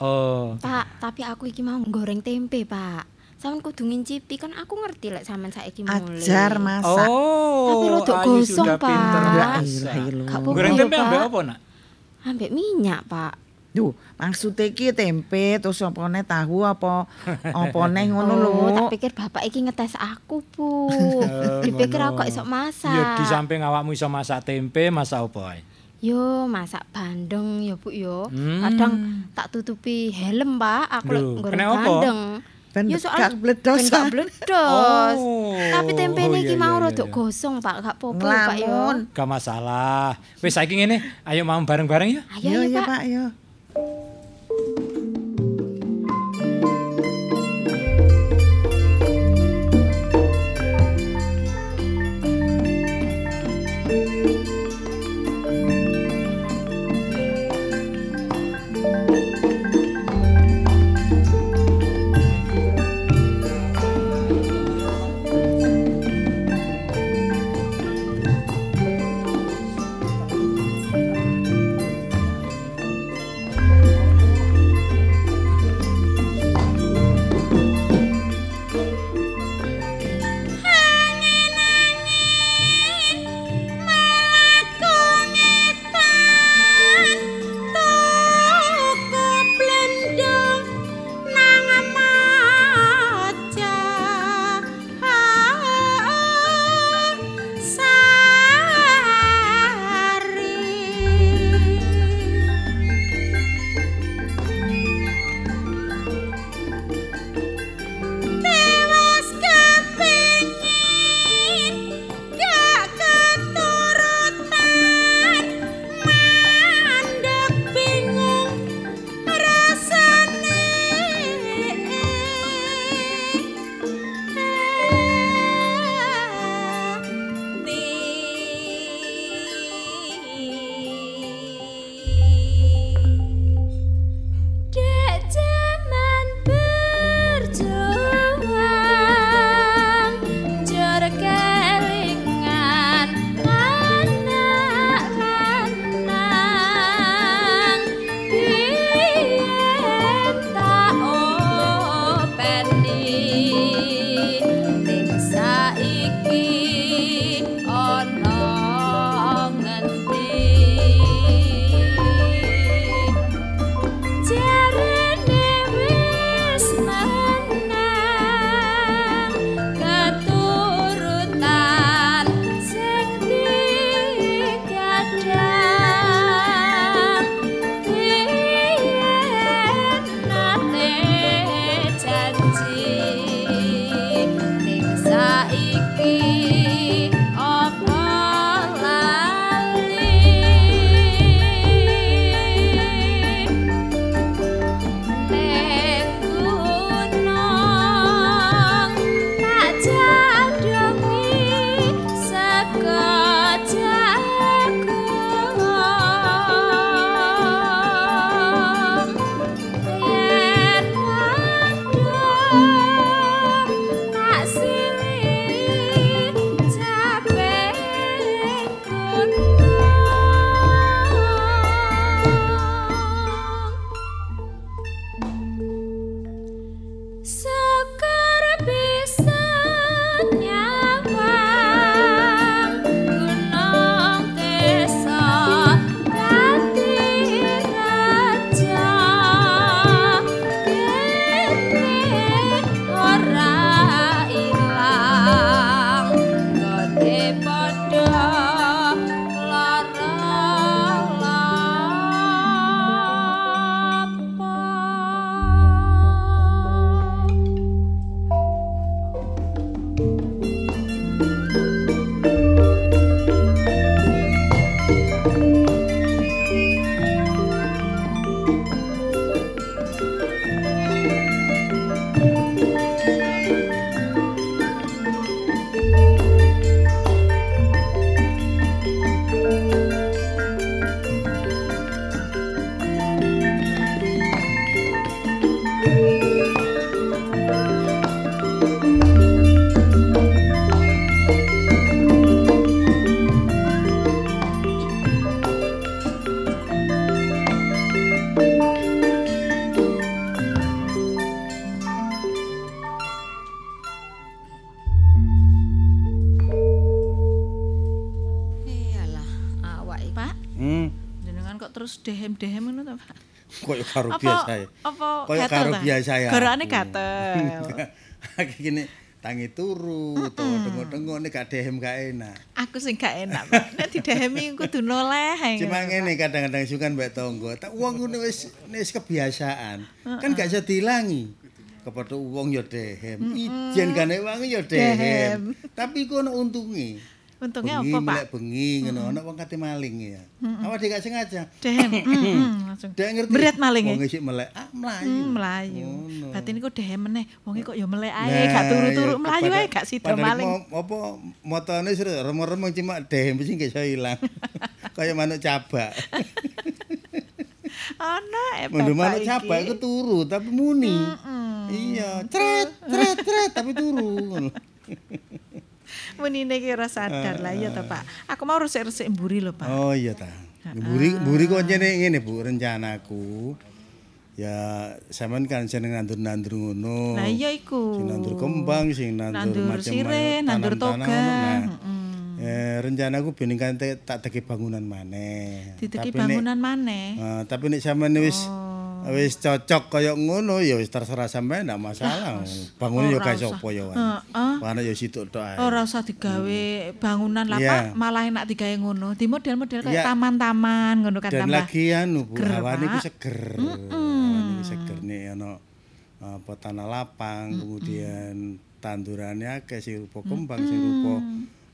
Oh. Pak, tapi aku iki mau goreng tempe, Pak. Sampeyan kudu ngincipi kan aku ngerti lek sampean saiki mulai. Ajar masak. Oh. Tapi rodok gosong, Pak. Ya. Goreng tempe ambek apa, Nak? Ambek minyak, Pak. Duh, maksudnya iki tempe terus opone tahu apa opone ngono lho. Oh, tak pikir bapak iki ngetes aku, Bu. Dipikir aku kok iso masak. Ya di samping awakmu iso masak tempe, masak apa ae? Yo, masak bandeng ya, Bu yo. Hmm. Kadang tak tutupi helm, Pak. Aku lek goreng bandeng. Ben Ya soalnya gak bledos. ben gak bledos. Oh, Tapi tempene iki iya, mau iya, rada iya. gosong, Pak. Gak lho, Pak. Ngelamun. Gak masalah. Wis saiki ngene, ayo mau bareng-bareng ya. Ayo, Yo ayo, ya Pak. Pak yo. Karo Apa biasa ya. apa gatel karo biasa ya. Garane gatel. Gini tangi turu utawa tengok-tengok nek gak dehem gak enak. Aku sing gak enak. Nek didehemi kudu noleh. Cuma ngene kadang-kadang sukan mbek tonggo, tak wong ngono wis wis kebiasaan. Kan gak iso diilangi. Kepada wong ya dehem. Ijen gane wangi ya dehem. Tapi iku ono untunge. Untungnya bengi, apa, Pak? melek bengi ngono ono wong kate maling ya. Awak dhek gak sengaja. Dehem. Mm-mm, langsung. Dek ngerti. Berat maling Wong e. isik melek, ah melayu. Hmm, melayu. Ngono. Berarti niku dehem meneh. Wonge kok ya melek ae, gak turu-turu melayu pada- ae gak sida maling. Apa motone seru remeng-remeng cuma dehem sing iso ilang. Kayak manuk cabak. Ana eh Mundur bapak manuk cabak iku turu tapi muni. Iya, cret, cret, cret tapi turu. ngono. Menine ki ora sadar lah ya to, Pak. Aku mau resik-resik mburi lho, Pak. Oh iya ta. Buri buri kok ngene ngene Bu, rencanaku. Ya sampean kan seneng nandur-nandur ngono. Lah iya iku. Sing nandur kembang, sing nandur, Nandur macam sirih, nandur toga. eh, rencanaku bening kan tak teki bangunan maneh. Diteki bangunan maneh. Eh, tapi nek sampean wis Oh. Wis cocok kaya ngono ya wis terserah sampean ndak masalah. Bangunan ya usah. sapa ya. Heeh. Wana ya situk tok ae. Ora usah digawe bangunan lah. Pak. Malah enak digawe ngono. Di model-model kayak Iya. taman-taman ngono kan Dan tambah. lagi anu Bu, hawane ku seger. Hawane ku seger nih ono apa tanah lapang, kemudian tandurannya akeh sing rupa kembang, sing rupa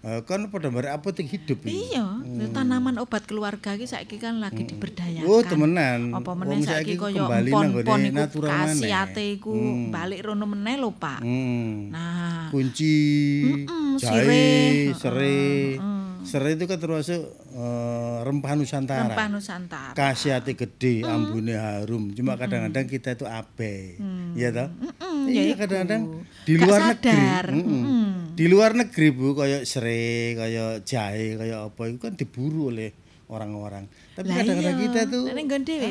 kan pada mereka apotek hidup iya hmm. tanaman obat keluarga iki saiki kan lagi diberdayakan oh temenan apa meneh saya kaya pon-pon itu kasih hati iku hmm. balik rono meneh lho pak hmm. nah kunci mm -mm, jahe sirih. sere mm -mm. Serai itu kan termasuk eh, rempah Nusantara. rempah Nusantara. Khasiatnya gede, ambune harum. Cuma kadang-kadang kita itu abe. Iya toh? Mm, ya Iya iku. kadang-kadang di luar sadar. negeri. mm-mm. Di luar negeri Bu kayak serai, kayak jahe, kayak apa itu kan diburu oleh orang-orang. Tapi kadang-kadang kita tuh nek nggon dhewe.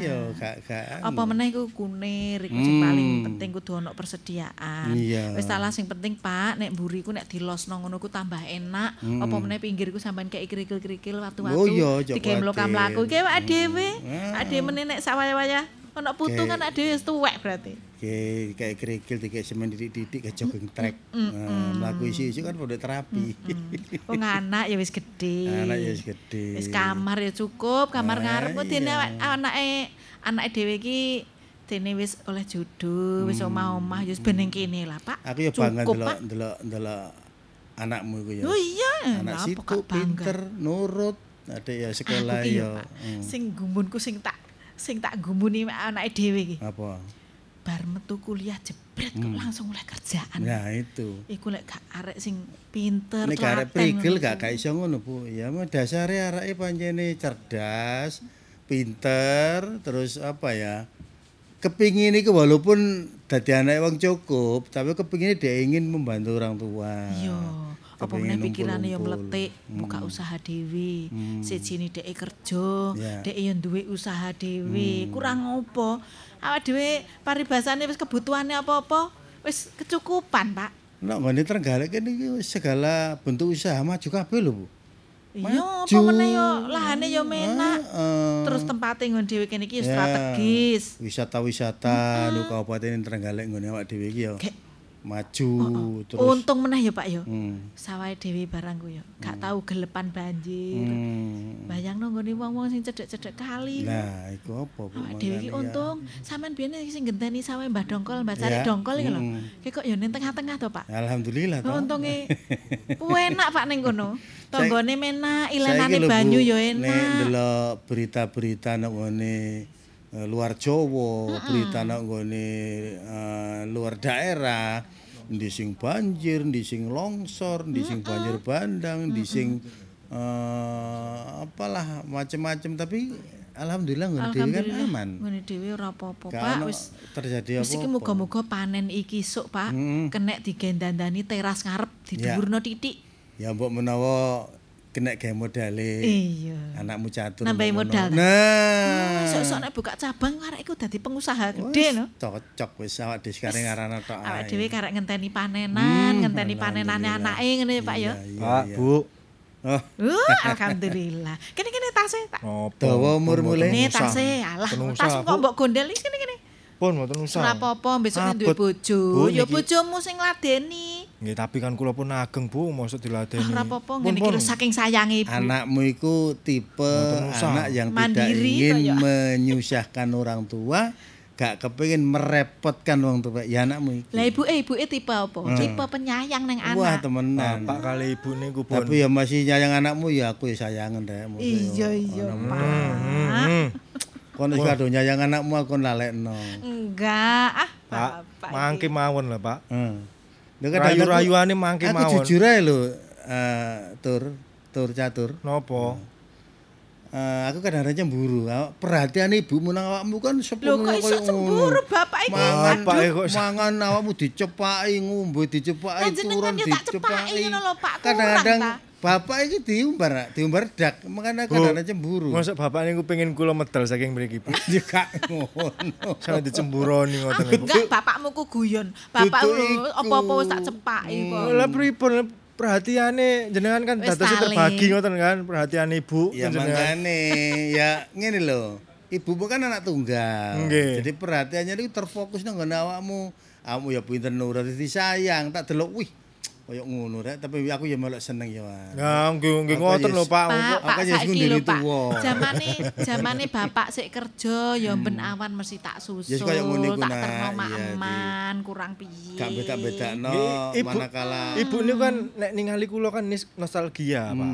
Iya, gak gak. apa meneh iku kunir iku sing paling penting kudu ono persediaan. Wis salah sing penting Pak, nek mburi ku nek dilosno ngono ku tambah enak. Apa meneh pinggir ku sampean kayak kerikil-kerikil watu-watu. Oh iya, Digawe mlokam kuatir. mlaku. Iki awak dhewe. Ah. Ade meneh nek sawaya-waya ono putu kan ade wis tuwek berarti. kayak kayak kerikil kayak semen didik-didik kayak jogging track nah, melaku isi-isi kan pada terapi. Wong anak ya wis gedhe. anak ya wis gede Wis kamar ya cukup, kamar Ah, ngarep dene iya. awak- anake anake dhewe iki dene wis oleh jodoh, wis omah-omah ya wis beneng kene lah, Pak. aku ya bangga delok delok delok anakmu iku ya. Oh iya, anak situ pinter nurut ada ya sekolah ki ya. Hmm. sing gumunku sing tak sing tak gumuni anake dhewe iki. apa Bar metu kuliah jebret kok langsung mulai kerjaan. Hmm. nah itu Iku lek gak arek sing pinter, Nek arek prigel gak gak iso ngono Bu. Ya mah dasare areke pancene cerdas, pinter, terus apa ya? Kepingin iku walaupun dadi anak wong cukup, tapi kepingin dia ingin membantu orang tua. Iya, apa meneh pikirane ngumpul-ngumpul. mletik, buka usaha dhewe. Sijine dhek kerja, Ya. dhek yo duwe usaha dhewe. Kurang opo? Awak dhewe paribasane wis kebutuhane apa-apa wis kecukupan, Pak. Nek ngene Trenggalek iki segala bentuk usaha maju kabeh lho, Bu. Iya, apa meneh yo lahane yo menak. Heeh. Terus tempate nggon dhewe kene iki Ya, strategis. Wisata-wisata lu Kabupaten Trenggalek ngene awak dhewe iki yo. Kayak- Maju terus. Untung meneh ya, Pak yo. Hmm. Sawahe dhewe barang ku yo. Gak tahu gelepan banjir. Hmm. Bayangno nggone wong-wong sing cedek-cedek kali. Nah, iku apa Bu? Awak dhewe iki ya. untung sampean biyen sing genteni sawe Mbah Dongkol, Mbah Cari Ya, Dongkol iki lho. mm. Ki kok ya ning tengah-tengah to, Pak. Alhamdulillah toh. Untunge enak Pak ning kono. Tanggane menak, Saiki ilenane lho, banyu ya Nek enak. delok berita-berita nang ngene luar Jawa, berita nang ngene eh, luar daerah, ndi sing banjir, ndi sing longsor, ndi sing banjir bandang, ndi sing eh, apalah macam-macam tapi alhamdulillah ngene dhewe kan aman. Ngene dhewe ora apa-apa, Pak. Wis terjadi Wis iki apa-apa. muga-muga panen iki esuk, Pak. Kenek digendandani teras ngarep didhuwurno titik. Ya mbok menawa kena gawe modale. Iya. Anakmu catur. Nambahi mbok modal, menawa. Nah. Esuk-esuk nek buka cabang arek iku dadi pengusaha gede no. cocok wis awak dhewe sekarang ngarana tok Awak dhewe karek ngenteni panenan, ngenteni panenane anake ngene ya, Pak ya. Pak. Bu. Oh, Uh, alhamdulillah. Kene kene tasnya tak. Dawa umur mulai. Ini tasnya, alah. Penuh Tas kok mbok gondel iki kene kene. Pun mboten usah. Ora apa-apa, besok duwe bojo. Ya bojomu sing ngladeni. Nggih, tapi kan kula pun ageng, Bu, mosok diladeni. Ora apa-apa, Pun, ngene iki saking sayange ibu. Anakmu itu tipe anak yang tidak Mandiri ingin kaya. menyusahkan orang tua gak kepengin merepotkan wong tua ya anakmu iki. Lah ibuke ibuke tipe apa? Tipe penyayang neng Wah, anak. temenan. Bapak kali ibu niku pun. Tapi ya masih nyayang anakmu ya aku ya sayangan rek. Iya iya, Pak. Hmm. Kon wis kado nyayang anakmu aku nalekno. Enggak, ah Pak, Bapak. mangke mawon lah, Pak. Heeh. rayu-rayuane mangke mawon. Aku jujur ae lho, uh, tur tur catur. Nopo? Uh, eh, eh, aku kadang-kadang cemburu. Perhatian ibumu nang awakmu kan sepuluh kok iso cemburu bapak iki mangan. Bapak kok mangan awakmu dicepaki, ngombe dicepaki, turun dicepaki. Kadang-kadang bapak iki diumbar, diumbar dak, makanya kadang-kadang cemburu. Masa bapak niku pengen kula medal saking mriki, Bu. Ya gak ngono. Sampe dicemburoni ngoten niku. Enggak, bapakmu ku guyon. Bapak lho apa-apa wis tak cepaki kok. Lah pripun perhatiane jenengan kan tali. terbagi ngoten kan perhatian ibu Ya jenengan. makanya, ya ngene lho. Ibumu kan anak tunggal. Nggih. Jadi perhatiannya itu terfokus nang awakmu. Awakmu ya pinter nurut disayang, tak delok wih. Kayak ngono rek, tapi aku ya melok seneng ya, Mas. Ya nggih nggih ngoten lho Pak. Pak, Apa saiki sendiri lho Pak. tuwa? Zamane zamane bapak sik kerja ya ben awan mesti tak susul. Yes, kaya Iya, Di. eman kurang piye. Gak beda-bedakno Nggih, ibu- manakala Ibu niku kan nek ningali kula kan nis- nostalgia, Pak.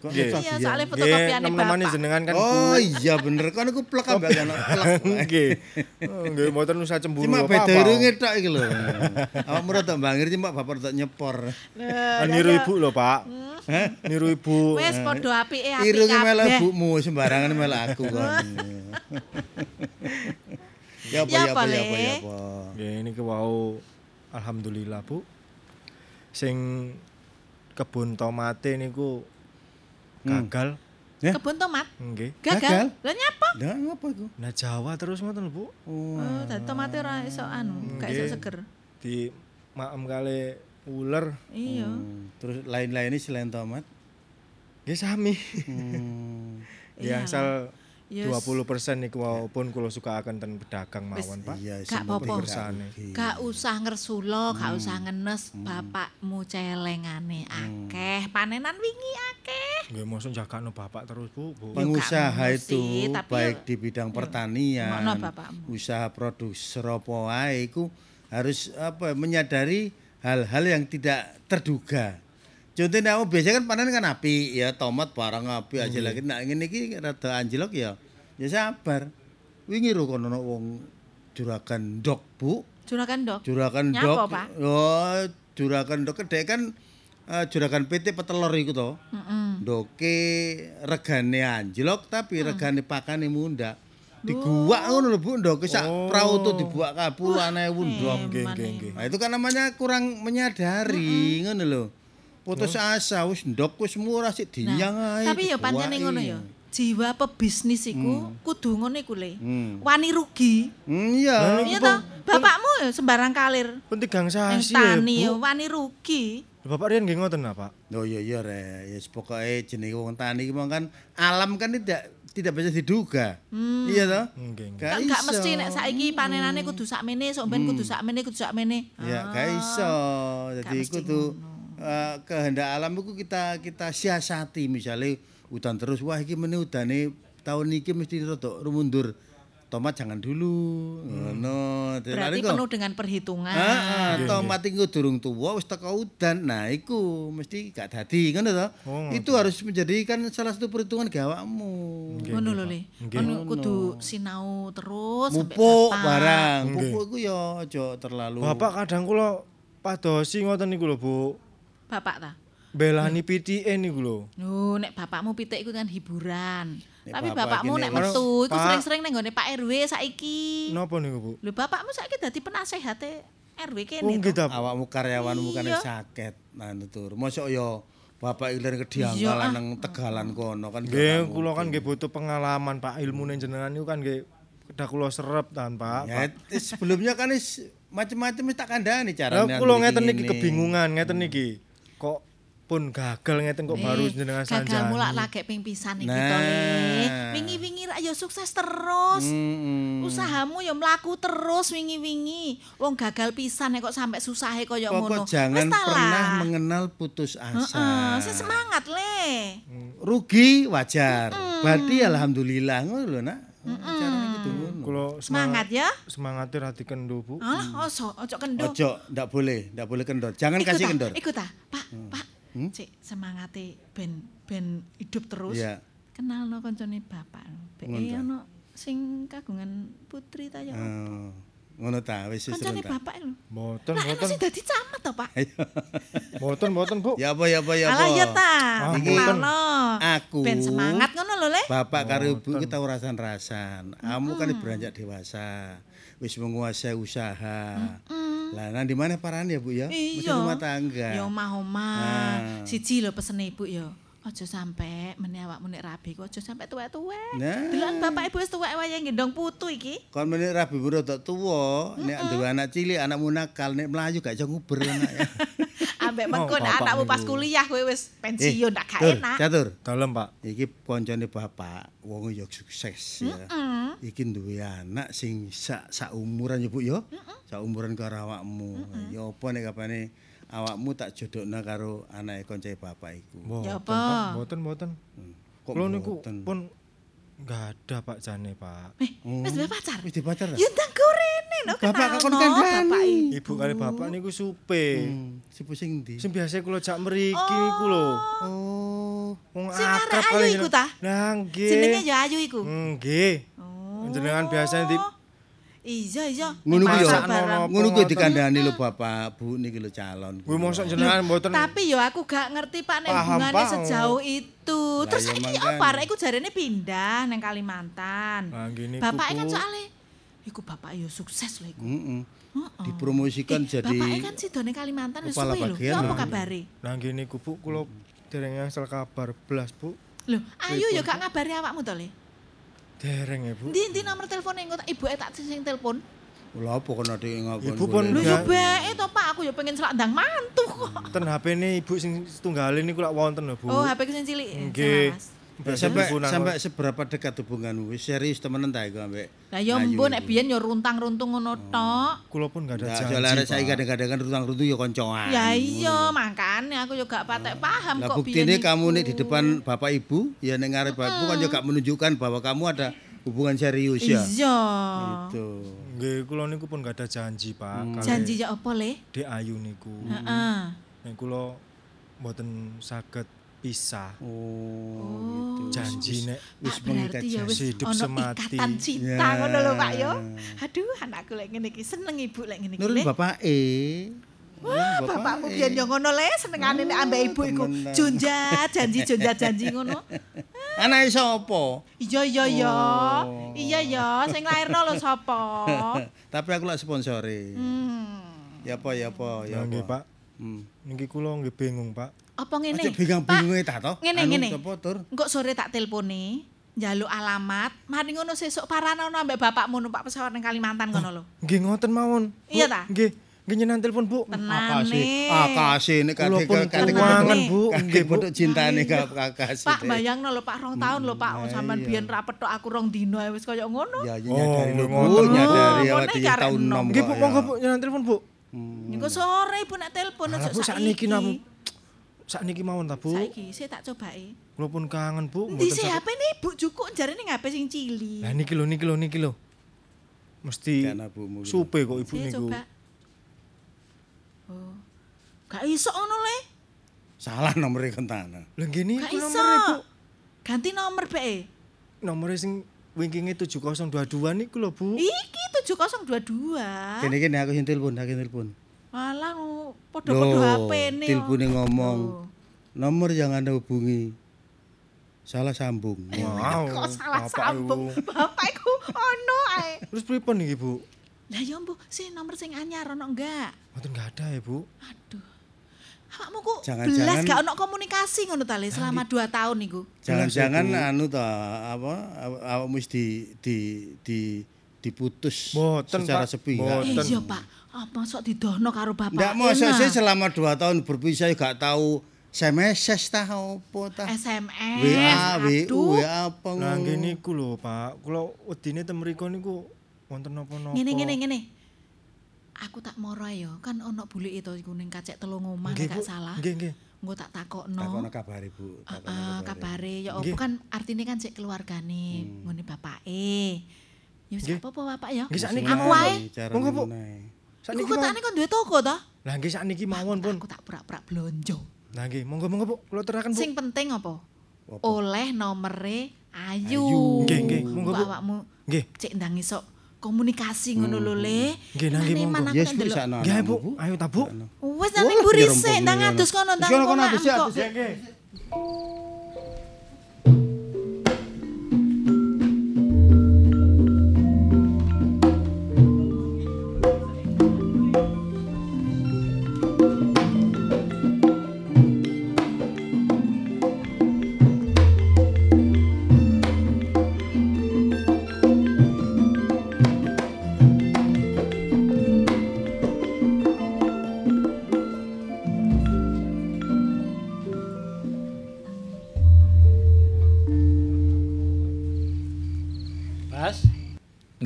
Kok Nggih. Iya, soalnya Nggih, fotokopiane nem-nemane bapak. jenengan kan Oh iya bener kan aku plek ambek anak plek. Nggih. Oh, Nggih, mboten usah cemburu Cuma apa-apa. beda irunge tok iki lho. Awakmu rada bangir cuma bapak rada nyepor. Ah, Niru ibu lho, Pak. Niru ibu. Wis padha apike apik Irunge melu ibumu sembarangan melu aku kon. Ya apa Ya apa ya apa Le? ya apa. Ya ini ke wau alhamdulillah Bu. Sing kebun tomate niku gagal. Ya? Kebun tomat Nggih. Gagal? Lah nyapa? Dah ngapa iku? Nah Jawa terus ngoten lho Bu. Oh, dadi tomate ora iso anu, gak iso seger. Di maem kali ular. Iya. Hmm, Terus lain-lainnya selain tomat. Nggih sami. Hmm. Ya asal Yes. 20% niku walaupun kula suka akan ten pedagang mawon, Pak. Iya, Gak apa-apa. Gak usah ngersulo, gak Hmm. usah ngenes, bapakmu celengane akeh, panenan wingi akeh. Nggih mosok jagakno bapak terus, Bu. Bu. Ya, pengusaha itu tapi baik ya- di bidang pertanian, Ngono bapakmu. usaha produksi apa wae iku harus apa menyadari hal-hal yang tidak terduga. Contohnya aku biasanya kan panen kan api ya tomat barang api aja lagi. Nah ngene iki rada anjlok ya. Ya sabar. Wingi ro kono ono wong juragan ndok, Bu. Juragan dok. Juragan Nyapa, ndok. Pak? Oh, juragan ndok kedek kan eh, juragan PT petelor iku to. Heeh. Doke regane anjlok tapi regane pakane munda. Diguak ngono lho Bu, ndok sak prau tuh dibuak kabeh puluhan ewu ndok. Nggih, nggih, nggih. Nah, itu kan namanya kurang menyadari ngono lho. Putus asa wis ndok wis murah sik dinyang ae. Tapi ya pancene dibuaki. ngono ya. Jiwa pebisnis iku kudu ngono iku le. Hmm. Wani rugi. Hmm, iya. Iya toh? Bapakmu ya sembarang kalir. Pun tigang Yang sasi tani ya wani rugi. Bapak Rian nggih ngoten apa? Oh iya iya re, ya pokoke jenenge wong tani iki kan alam kan tidak tidak bisa diduga. Iya toh? Nggih, Kan gak mesti nek saiki panenane kudu sakmene, sok ben kudu sakmene, kudu sakmene. Ya, gak iso. Jadi gak eh, kehendak alam itu kita kita siasati misalnya hutan terus wah iki meneh udane tahun iki mesti rada mundur. Tomat jangan dulu. Ngono. Dan Berarti penuh dengan perhitungan. Heeh, tomat iku durung tuwa wis teko udan. Nah, iku mesti gak dadi ngono to. Itu harus menjadikan salah satu perhitungan gawakmu. Ngono lho le. Ngono kudu sinau terus Pupuk bapak. barang. Pupuk iku ya aja terlalu. Bapak kadang kula padosi ngoten niku lho, Bu. Bapak ta. Belani PTN niku lho. Oh, nek bapakmu pitik iku kan hiburan. Nek Tapi bapak bapakmu nek metu iku sering-sering ning nggone Pak RW saiki. Napa niku, Bu? Lho bapakmu saiki dadi penasehate RW Oh, kene. nggih to. ta. awakmu karyawanmu kan Iya. sakit nah tur mosok ya bapak ilir Iya, kediangkalan ah. nang tegalan kono kan Nggih, kula kan nggih butuh pengalaman, Pak. Ilmune jenengan niku kan nggih kedah kula serep tan, Pak. ya eh, sebelumnya kan is macam-macam tak kandhani Lah carane kula ambil ngeten niki ini. kebingungan, ngeten niki. Kok pun gagal ngeten kok baru Eh, jenengan Gagal sanjani. mulak lagi ping pisan iki Nah. to le. Wingi-wingi rak ya sukses terus. Mm-mm. Usahamu ya mlaku terus wingi-wingi. Wong gagal pisan kok sampe susahe kaya ngono. jangan ta lah. pernah mengenal putus Heeh, asa sing semangat le. rugi wajar berarti alhamdulillah ngono lho nak carane gitu ngono kula Semangat ya. Semangate ra dikendo, Bu. Alah, oso, ojo kendo. Ojo, ndak boleh, ndak boleh kendor. Jangan Ikut kasih kendor. Ikut ah, Pak, Pak. Cek semangate ben ben hidup terus. Iya. Kenalno koncone bapak. Be ta? ono sing kagungan putri ta ya. Oh, ngono ta, wis wis Koncone ta. bapak lho. Mboten, Lah, mboten. sing dadi camat to, Pak? Ayo. Mboten, mboten, Bu. Ya apa ya apa ya apa. Alah ya ta, Ah, kenalno. Aku. Ben semangat ngono lho, Le. Bapak karo ibu kita rasan-rasan. Kamu kan beranjak dewasa. Wis menguasai usaha. Lah nang di mana parane ya, Bu ya? Mesti Iya. rumah tangga. Ya omah-omah. Ah. Siji lho pesene ibu ya. Aja sampe meneh awakmu nek rabi ku aja sampe tuwek-tuwek. Nah. Deloken bapak ibu wis tuwek wae gendong putu iki. Kon menit rabi rada tuwa, nek duwe anak cilik, anakmu nakal, nek melayu gak iso nguber anak ya. Ambek Oh, mengko nek anakmu pas kuliah kowe wis pensiun tak gak enak. Catur. Dalem, Pak. Iki koncone bapak, wong ya sukses ya. Iki duwe anak sing sak sak umuran ya Bu ya. Sak umuran karo awakmu. Ya apa nek kapane awakmu tak jodhokna karo anake koncoe bapak iku. Ya apa? Pak. Mboten, mboten. Kok niku pun enggak ada Pak jane, Pak. Eh, wis duwe pacar. Wis dipacar ta? Ya ndang gorene no Bapak kenalno, kakon kandhani. bapak iki. Ibu kali bapak niku supe. Hmm, si pusing ndi? Sing biasa kula jak mriki niku lho. Oh. Wong Sing arek akrab ayu kali iku ta? Lah nggih. Jenenge ya Ayu iku. Nggih. Oh. Jenengan biasa di Iya, iya. Ngono ku ya. Ngono ku dikandhani lho bapak, Bu niki lho calon. kuwi mosok jenengan mboten Tapi ya aku gak ngerti Pak nek hubungane sejauh itu. Terus iki apa arek iku jarene pindah nang Kalimantan. Lah ngene Bapaknya kan soalnya iku bapak ya sukses lho iku. Heeh. Heeh. Dipromosikan Eh, jadi Bapaknya kan sidone Kalimantan wis suwe lho. Ya apa kabare? Lah ngene ku Bu, kula dereng angsal kabar blas, Bu. Lho, ayo ya gak ngabari awakmu to, Le. Dereng ya, Bu. Ndi ndi nomor telepone engko tak ibuke tak sing telepon. Lha apa kena dhek ngakon. Ibu pun- Lho Enggak. ya bae to Pak, aku ya pengen selak ndang mantu kok. Ten HP-ne Ibu sing setunggalin niku lak wonten lho, Bu. Oh, HP sing cilik. Nggih. Sampai sampai seberapa dekat hubunganmu? Wis serius temenan ta iku ambek. Lah ya iku? nek biyen ya runtang-runtung ngono tok. Kula pun gak ada Nah, janji. soalnya arek saiki kadang-kadang kan rutang-rutung ya koncoan. Ya iya, makane aku yo gak patek paham Lah kok buktine biyen kamu iku. nih di depan bapak ibu, ya ning ngarep bapak ibu kan juga menunjukkan bahwa kamu ada hubungan serius ya. Iya. Gitu. Nggih, kula niku pun gak ada janji, Pak. Kali Janji ya apa, Le? Dek Ayu niku. Heeh. Nek kula mboten saged pisah. Oh, gitu. Janji nek Pak mengikat ya wis hidup semati. ikatan cinta Ya. ngono lho, Pak yo. Aduh, anakku lek ngene iki seneng ibu lek ngene iki. Nurun bapak E. Wah, bapakmu biyen yo ngono le, senengane nek ambek ibu iku jonjat, janji jonjat janji ngono. Anake sapa? Iya iya iya. Oh. Iya ya, sing lairno lho sapa? Tapi aku lak sponsore. Hmm. Ya apa ya apa ya nggih. Pak. Hmm. Niki kula nggih bingung, Pak. Apa ngene? Aja bingung-bingunge ta to? Ngene ngene. Engko sore tak telpone, njaluk alamat, mari ngono sesuk paranono ambek bapakmu numpak pesawat ning Kalimantan ngono lho. Nggih ngoten mawon. Iya ta? Nggih. Nggih nyenan telepon, Bu. Tenane. Akase nek kate kuwangen, Tenane. Bu. Nggih, bentuk cintane ka kakase. Pak bayangno lho Pak rong tahun lho Pak, sampean biyen ra petok aku rong dino wis kaya ngono. Ya ya nyadari lho, Oh, Bu, ngoten. nyadari Oh, awak ngene di tahun enom. 6 Nggih, Bu, monggo Bu nyenan telepon, Bu. Engko sore ibu nek telepon Alah, aja Bu, sakniki napa? Sakniki mawon ta, Bu? Saiki sik tak cobake. Kula pun kangen, Bu. Sih saged- HP ne ibu jukuk jarene ning HP sing cilik. Lah niki lho, niki lho, niki lho. Mesti supe kok ibu niku. coba. Oh. Gak iso ngono le. Salah nomere kentana. Lah nggih niku Gak nomere, Bu. Ganti nomor bae. Nomere sing wingkinge 7022 niku lho, Bu. Iki 7022. Kene kene aku sing telepon, aku sing telepon. Alah oh, podo-podo HP ne. telepone ngomong. Oh. Nomor yang Anda hubungi salah sambung. Wow. Kok salah Bapak sambung. Bapak iku ono ae. Terus pripun niki, Bu? Lah ya mbuh, sih nomor sing anyar ono enggak? Mboten enggak ada ya, Bu. Aduh. Awakmu ku Jangan-jangan- belas gak ono komunikasi ngono ta Le selama 2 tahun niku. Jangan-jangan anu ta apa awakmu wis di di di diputus secara sepihak. Mboten. Eh iya Pak, apa sok didono karo bapak? Ndak mosok sih selama 2 tahun berpisah gak tahu SMS tah apa tah. SMS. WA, WU. WA apa Lah ngono. nggih niku lho, Pak. Kula wedine ten mriku niku wonten napa-napa. Ngene ngene ngene. Aku tak moro yo, kan ono bulik itu iku ning kacek telung omah gak salah. Nggih, nggih. Engko tak takokno. Takono kabare, Bu. Heeh, kabare ya apa kan artine kan sik keluargane Hmm. ngene bapake. Ya wis apa-apa Pak ya. Aku wae. Monggo, Bu. Iku kotane mawon. kon duwe toko to? Lah nggih sakniki mawon pun. Aku tak pura-pura blonjo. Lah nggih, monggo monggo Bu, kula teraken Bu. Sing penting apa? Apa? Oleh nomere Ayu. Ayu. Nggih, nggih, monggo, Bu. Kok awakmu Nggih. cek ndang iso komunikasi ngono lho Le. Nggih, nggih, monggo. Yes, wis. Nggih, Bu. Ayo ta, Bu. Wis nang mburi sik ndang ini, adus kono ndang Kono, adus kok. adus ya.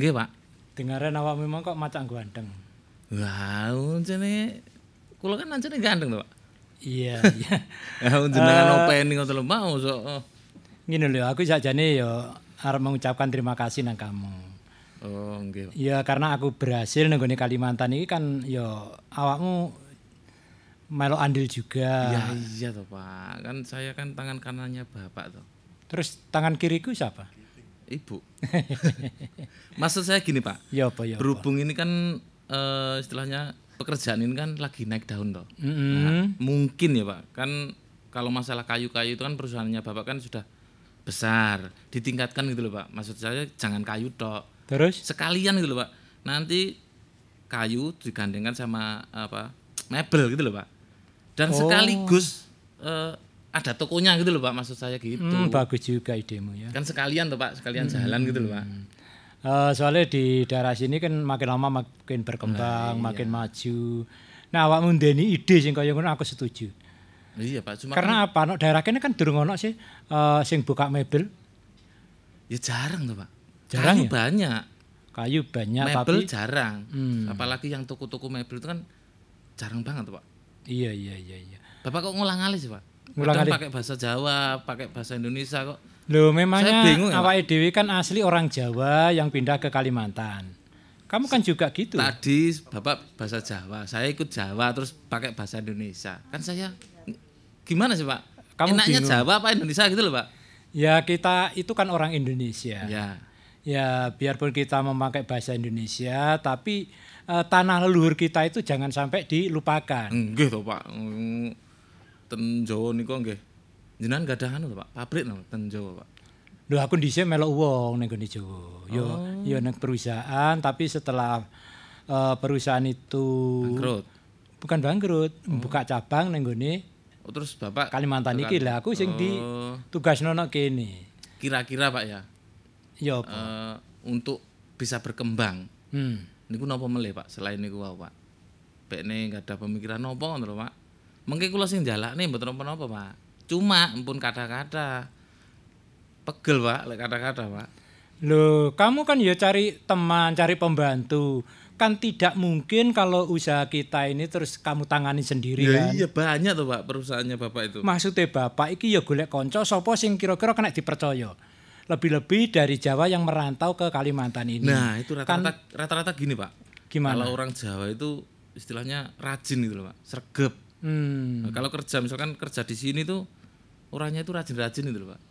Nggih, Pak. dengaran awak memang kok macam ganteng. Wah, uncene kula kan ancene ganteng to, Pak. Iya, iya. Ya jenengan openi ngoten lho mau sok. oh. Ngene lho, aku sakjane ya arep mengucapkan terima kasih nang kamu. Oh, nggih. Pak. Ya karena aku berhasil nang gone Kalimantan ini kan ya awakmu melo andil juga. Ya iya toh, Pak. Kan saya kan tangan kanannya Bapak toh. Terus tangan kiriku siapa? Ibu. Maksud saya gini, Pak. Ya apa ya. apa. Berhubung ini kan eh, istilahnya pekerjaan ini kan lagi naik daun toh. Mm-mm. Nah, mungkin ya, Pak. Kan kalau masalah kayu-kayu itu kan perusahaannya Bapak kan sudah besar, ditingkatkan gitu loh, Pak. Maksud saya jangan kayu tok. Terus sekalian gitu loh pak nanti kayu digandengkan sama apa mebel gitu loh pak dan Oh. sekaligus eh, ada tokonya gitu loh pak maksud saya gitu hmm, bagus juga idemu ya. kan sekalian tuh pak sekalian jalan gitu loh pak Eh, soalnya di daerah sini kan makin lama makin berkembang, makin maju. Nah, awakmu ndeni ide sing kaya ngono aku setuju. iya pak cuma Karena apa? Nek daerah kene kan durung ono sih eh, sing buka mebel. kan- ya jarang tuh pak Jarang Kayu ya? banyak Kayu banyak mebel tapi jarang Hmm. apalagi yang toko-toko mebel itu kan jarang banget tuh pak iya iya iya iya. bapak kok ngulang alis sih pak Ngulang-alih? Kadang pakai bahasa Jawa pakai bahasa Indonesia kok Loh, memangnya bingung ya, dhewe kan asli orang Jawa yang pindah ke Kalimantan. Kamu kan juga gitu. Tadi Bapak bahasa Jawa, saya ikut Jawa terus pakai bahasa Indonesia. Kan saya gimana sih, Pak? Kamu Enaknya bingung. Jawa apa Indonesia gitu loh, Pak? Ya kita itu kan orang Indonesia. Ya. Ya biarpun kita memakai bahasa Indonesia, tapi eh, tanah leluhur kita itu jangan sampai dilupakan. To, Pak. Mm, Ten Jawa niku nggih. Jenengan gak ada anu to, Pak? Pabrik no, ten Jawa, Pak. Loh aku dhisik melok wong ning gone Jawa. Yo yo ning perusahaan tapi setelah eh, perusahaan itu Bangkrut. bukan bangkrut, buka cabang ning gone Oh, terus Bapak Kalimantan iki lah aku sing di Oh, tugasno nang kene. kira-kira Pak ya, Ya apa? eh, untuk bisa berkembang. Hmm. Niku napa melih, Pak? Selain niku wae, Pak. Bekne gak ada pemikiran napa ngono lho, Pak. Mengke kula sing jalakne mboten napa-napa, Pak. Cuma empun kata-kata pegel, Pak, lek kata-kata, Pak. Loh, kamu kan ya cari teman, cari pembantu. Kan tidak mungkin kalau usaha kita ini terus kamu tangani sendiri Ya kan. iya banyak tuh, Pak, perusahaannya Bapak itu. Maksudnya Bapak iki ya golek konco sapa sing kira-kira kena dipercaya. Lebih-lebih dari Jawa yang merantau ke Kalimantan ini. Nah, itu Kan rata-rata rata-rata gini, Pak. Gimana? Kalau orang Jawa itu istilahnya rajin gitu loh, Pak. Sregep. Hmm. Nah, kalau kerja misalkan kerja di sini tuh orangnya itu rajin-rajin gitu loh, Pak.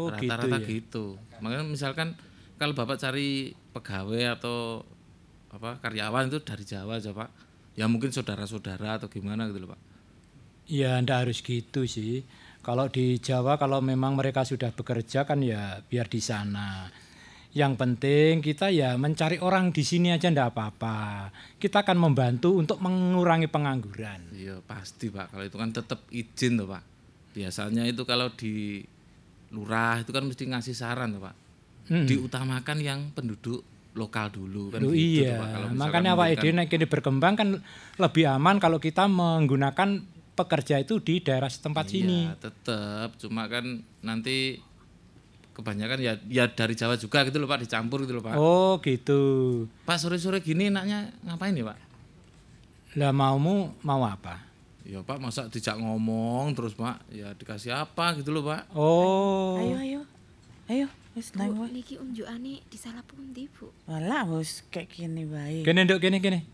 Oh gitu rata-rata ya. gitu. Makanya misalkan kalau Bapak cari pegawai atau apa karyawan itu dari Jawa aja, Pak. Ya mungkin saudara-saudara atau gimana gitu loh, Pak. Ya ndak harus gitu sih. Kalau di Jawa kalau memang mereka sudah bekerja kan ya biar di sana. Yang penting kita ya mencari orang di sini aja ndak apa-apa. Kita akan membantu untuk mengurangi pengangguran. Iya, pasti, Pak. Kalau itu kan tetap izin tuh, Pak. Biasanya itu kalau di lurah itu kan mesti ngasih saran tuh, Pak. Hmm. Diutamakan yang penduduk lokal dulu kan Loh, gitu iya, tuh, Pak. Kalau makanya memberikan- ide nek kene berkembang kan lebih aman kalau kita menggunakan pekerja itu di daerah setempat sini. Iya, tetap. Cuma kan nanti kebanyakan ya ya dari Jawa juga gitu loh Pak, dicampur gitu loh Pak. Oh, gitu. Pak sore-sore gini enaknya ngapain ya Pak? Lah maumu mau apa? Ya Pak masa dijak ngomong terus Pak, ya dikasih apa gitu loh Pak. Oh. Ayo ayo. Ayo, wis nang wae. niki unjukane di salah pundi, Bu? Walah wis kayak gini wae. Kene nduk kene kene.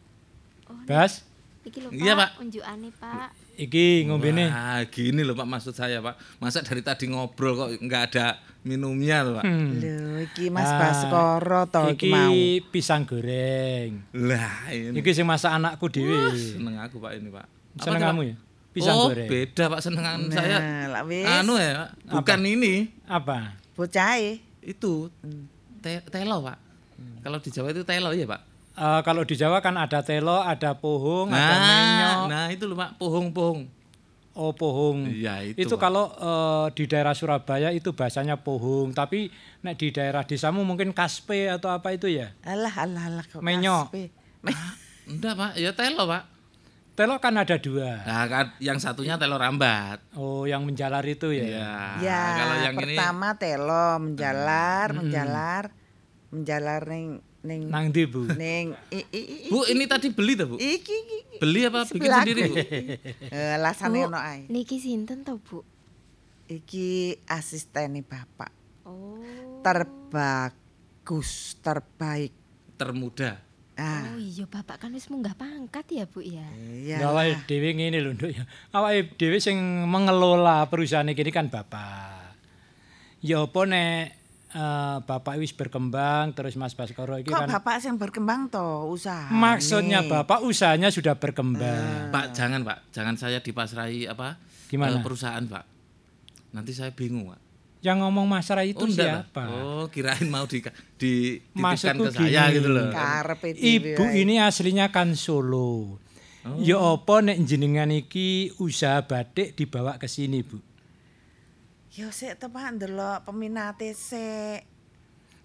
Oh, Bas, Iki lho, Iya, Pak. Pak, unjukane, Pak. Iki ngombene. Wah, gini loh Pak maksud saya Pak. Masa dari tadi ngobrol kok nggak ada minumnya loh Pak. Hmm. Lho, iki Mas Ah, Baskoro to iki mau. Iki pisang goreng. Lah ini Iki sing masak anakku dhewe. seneng aku Pak ini Pak. Apa Seneng kamu ya? Pisang oh, goreng. beda Pak senengan saya. Nah, lah wis. Anu ya, Pak. bukan ini. Apa? Bocahe. Itu te- telo Pak. Kalau di Jawa itu telo ya Pak. Eh, kalau di Jawa kan ada telo, ada pohong, ada menyok. Nah, nah itu loh Pak, pohong-pohong. Oh, pohong. Iya, itu, Itu Pak. kalau eh, di daerah Surabaya itu bahasanya pohong, tapi nek di daerah desamu mungkin kaspe atau apa itu ya? Alah alah alah kok. Menyok. kaspe. Enggak Pak, ya telo Pak. Telo kan ada dua. Nah, kan yang satunya telo rambat. Oh, yang menjalar itu ya. Iya. Ya, kalau yang ini pertama telo menjalar, menjalar, menjalar ning ning Nang ndi, Bu? ning i, i, i, Bu, ini tadi beli tuh Bu? iki iki. Beli apa bikin Sebelahku. sendiri Bu? Eh, lasane ono ae. Niki sinten to, Bu? Iki asistene bapak. Oh. Terbagus, terbaik. Termuda. Ah, Oh iya, Bapak kan wis munggah pangkat ya, Bu ya. iya. Ya awake dhewe ngene lho, Nduk ya. Awake dhewe sing mengelola perusahaan iki kan Bapak. Ya apa nek eh, Bapak wis berkembang terus Mas Baskoro iki Kok kan bapak yang berkembang toh usaha? maksudnya Bapak usahanya sudah berkembang. Pak, jangan Pak, jangan saya dipasrai apa? Gimana? eh, perusahaan Pak. Nanti saya bingung Pak. Yang ngomong masalah itu Oh, enggak, siapa? Pak. Oh, kirain mau di dititipkan Maksudku ke saya gini. gitu loh. Karepe dhewe Ibu ini aslinya kan Solo. Ya apa nek jenengan iki usaha batik dibawa ke sini, Bu? Yo sik tepak ndelok peminate sik.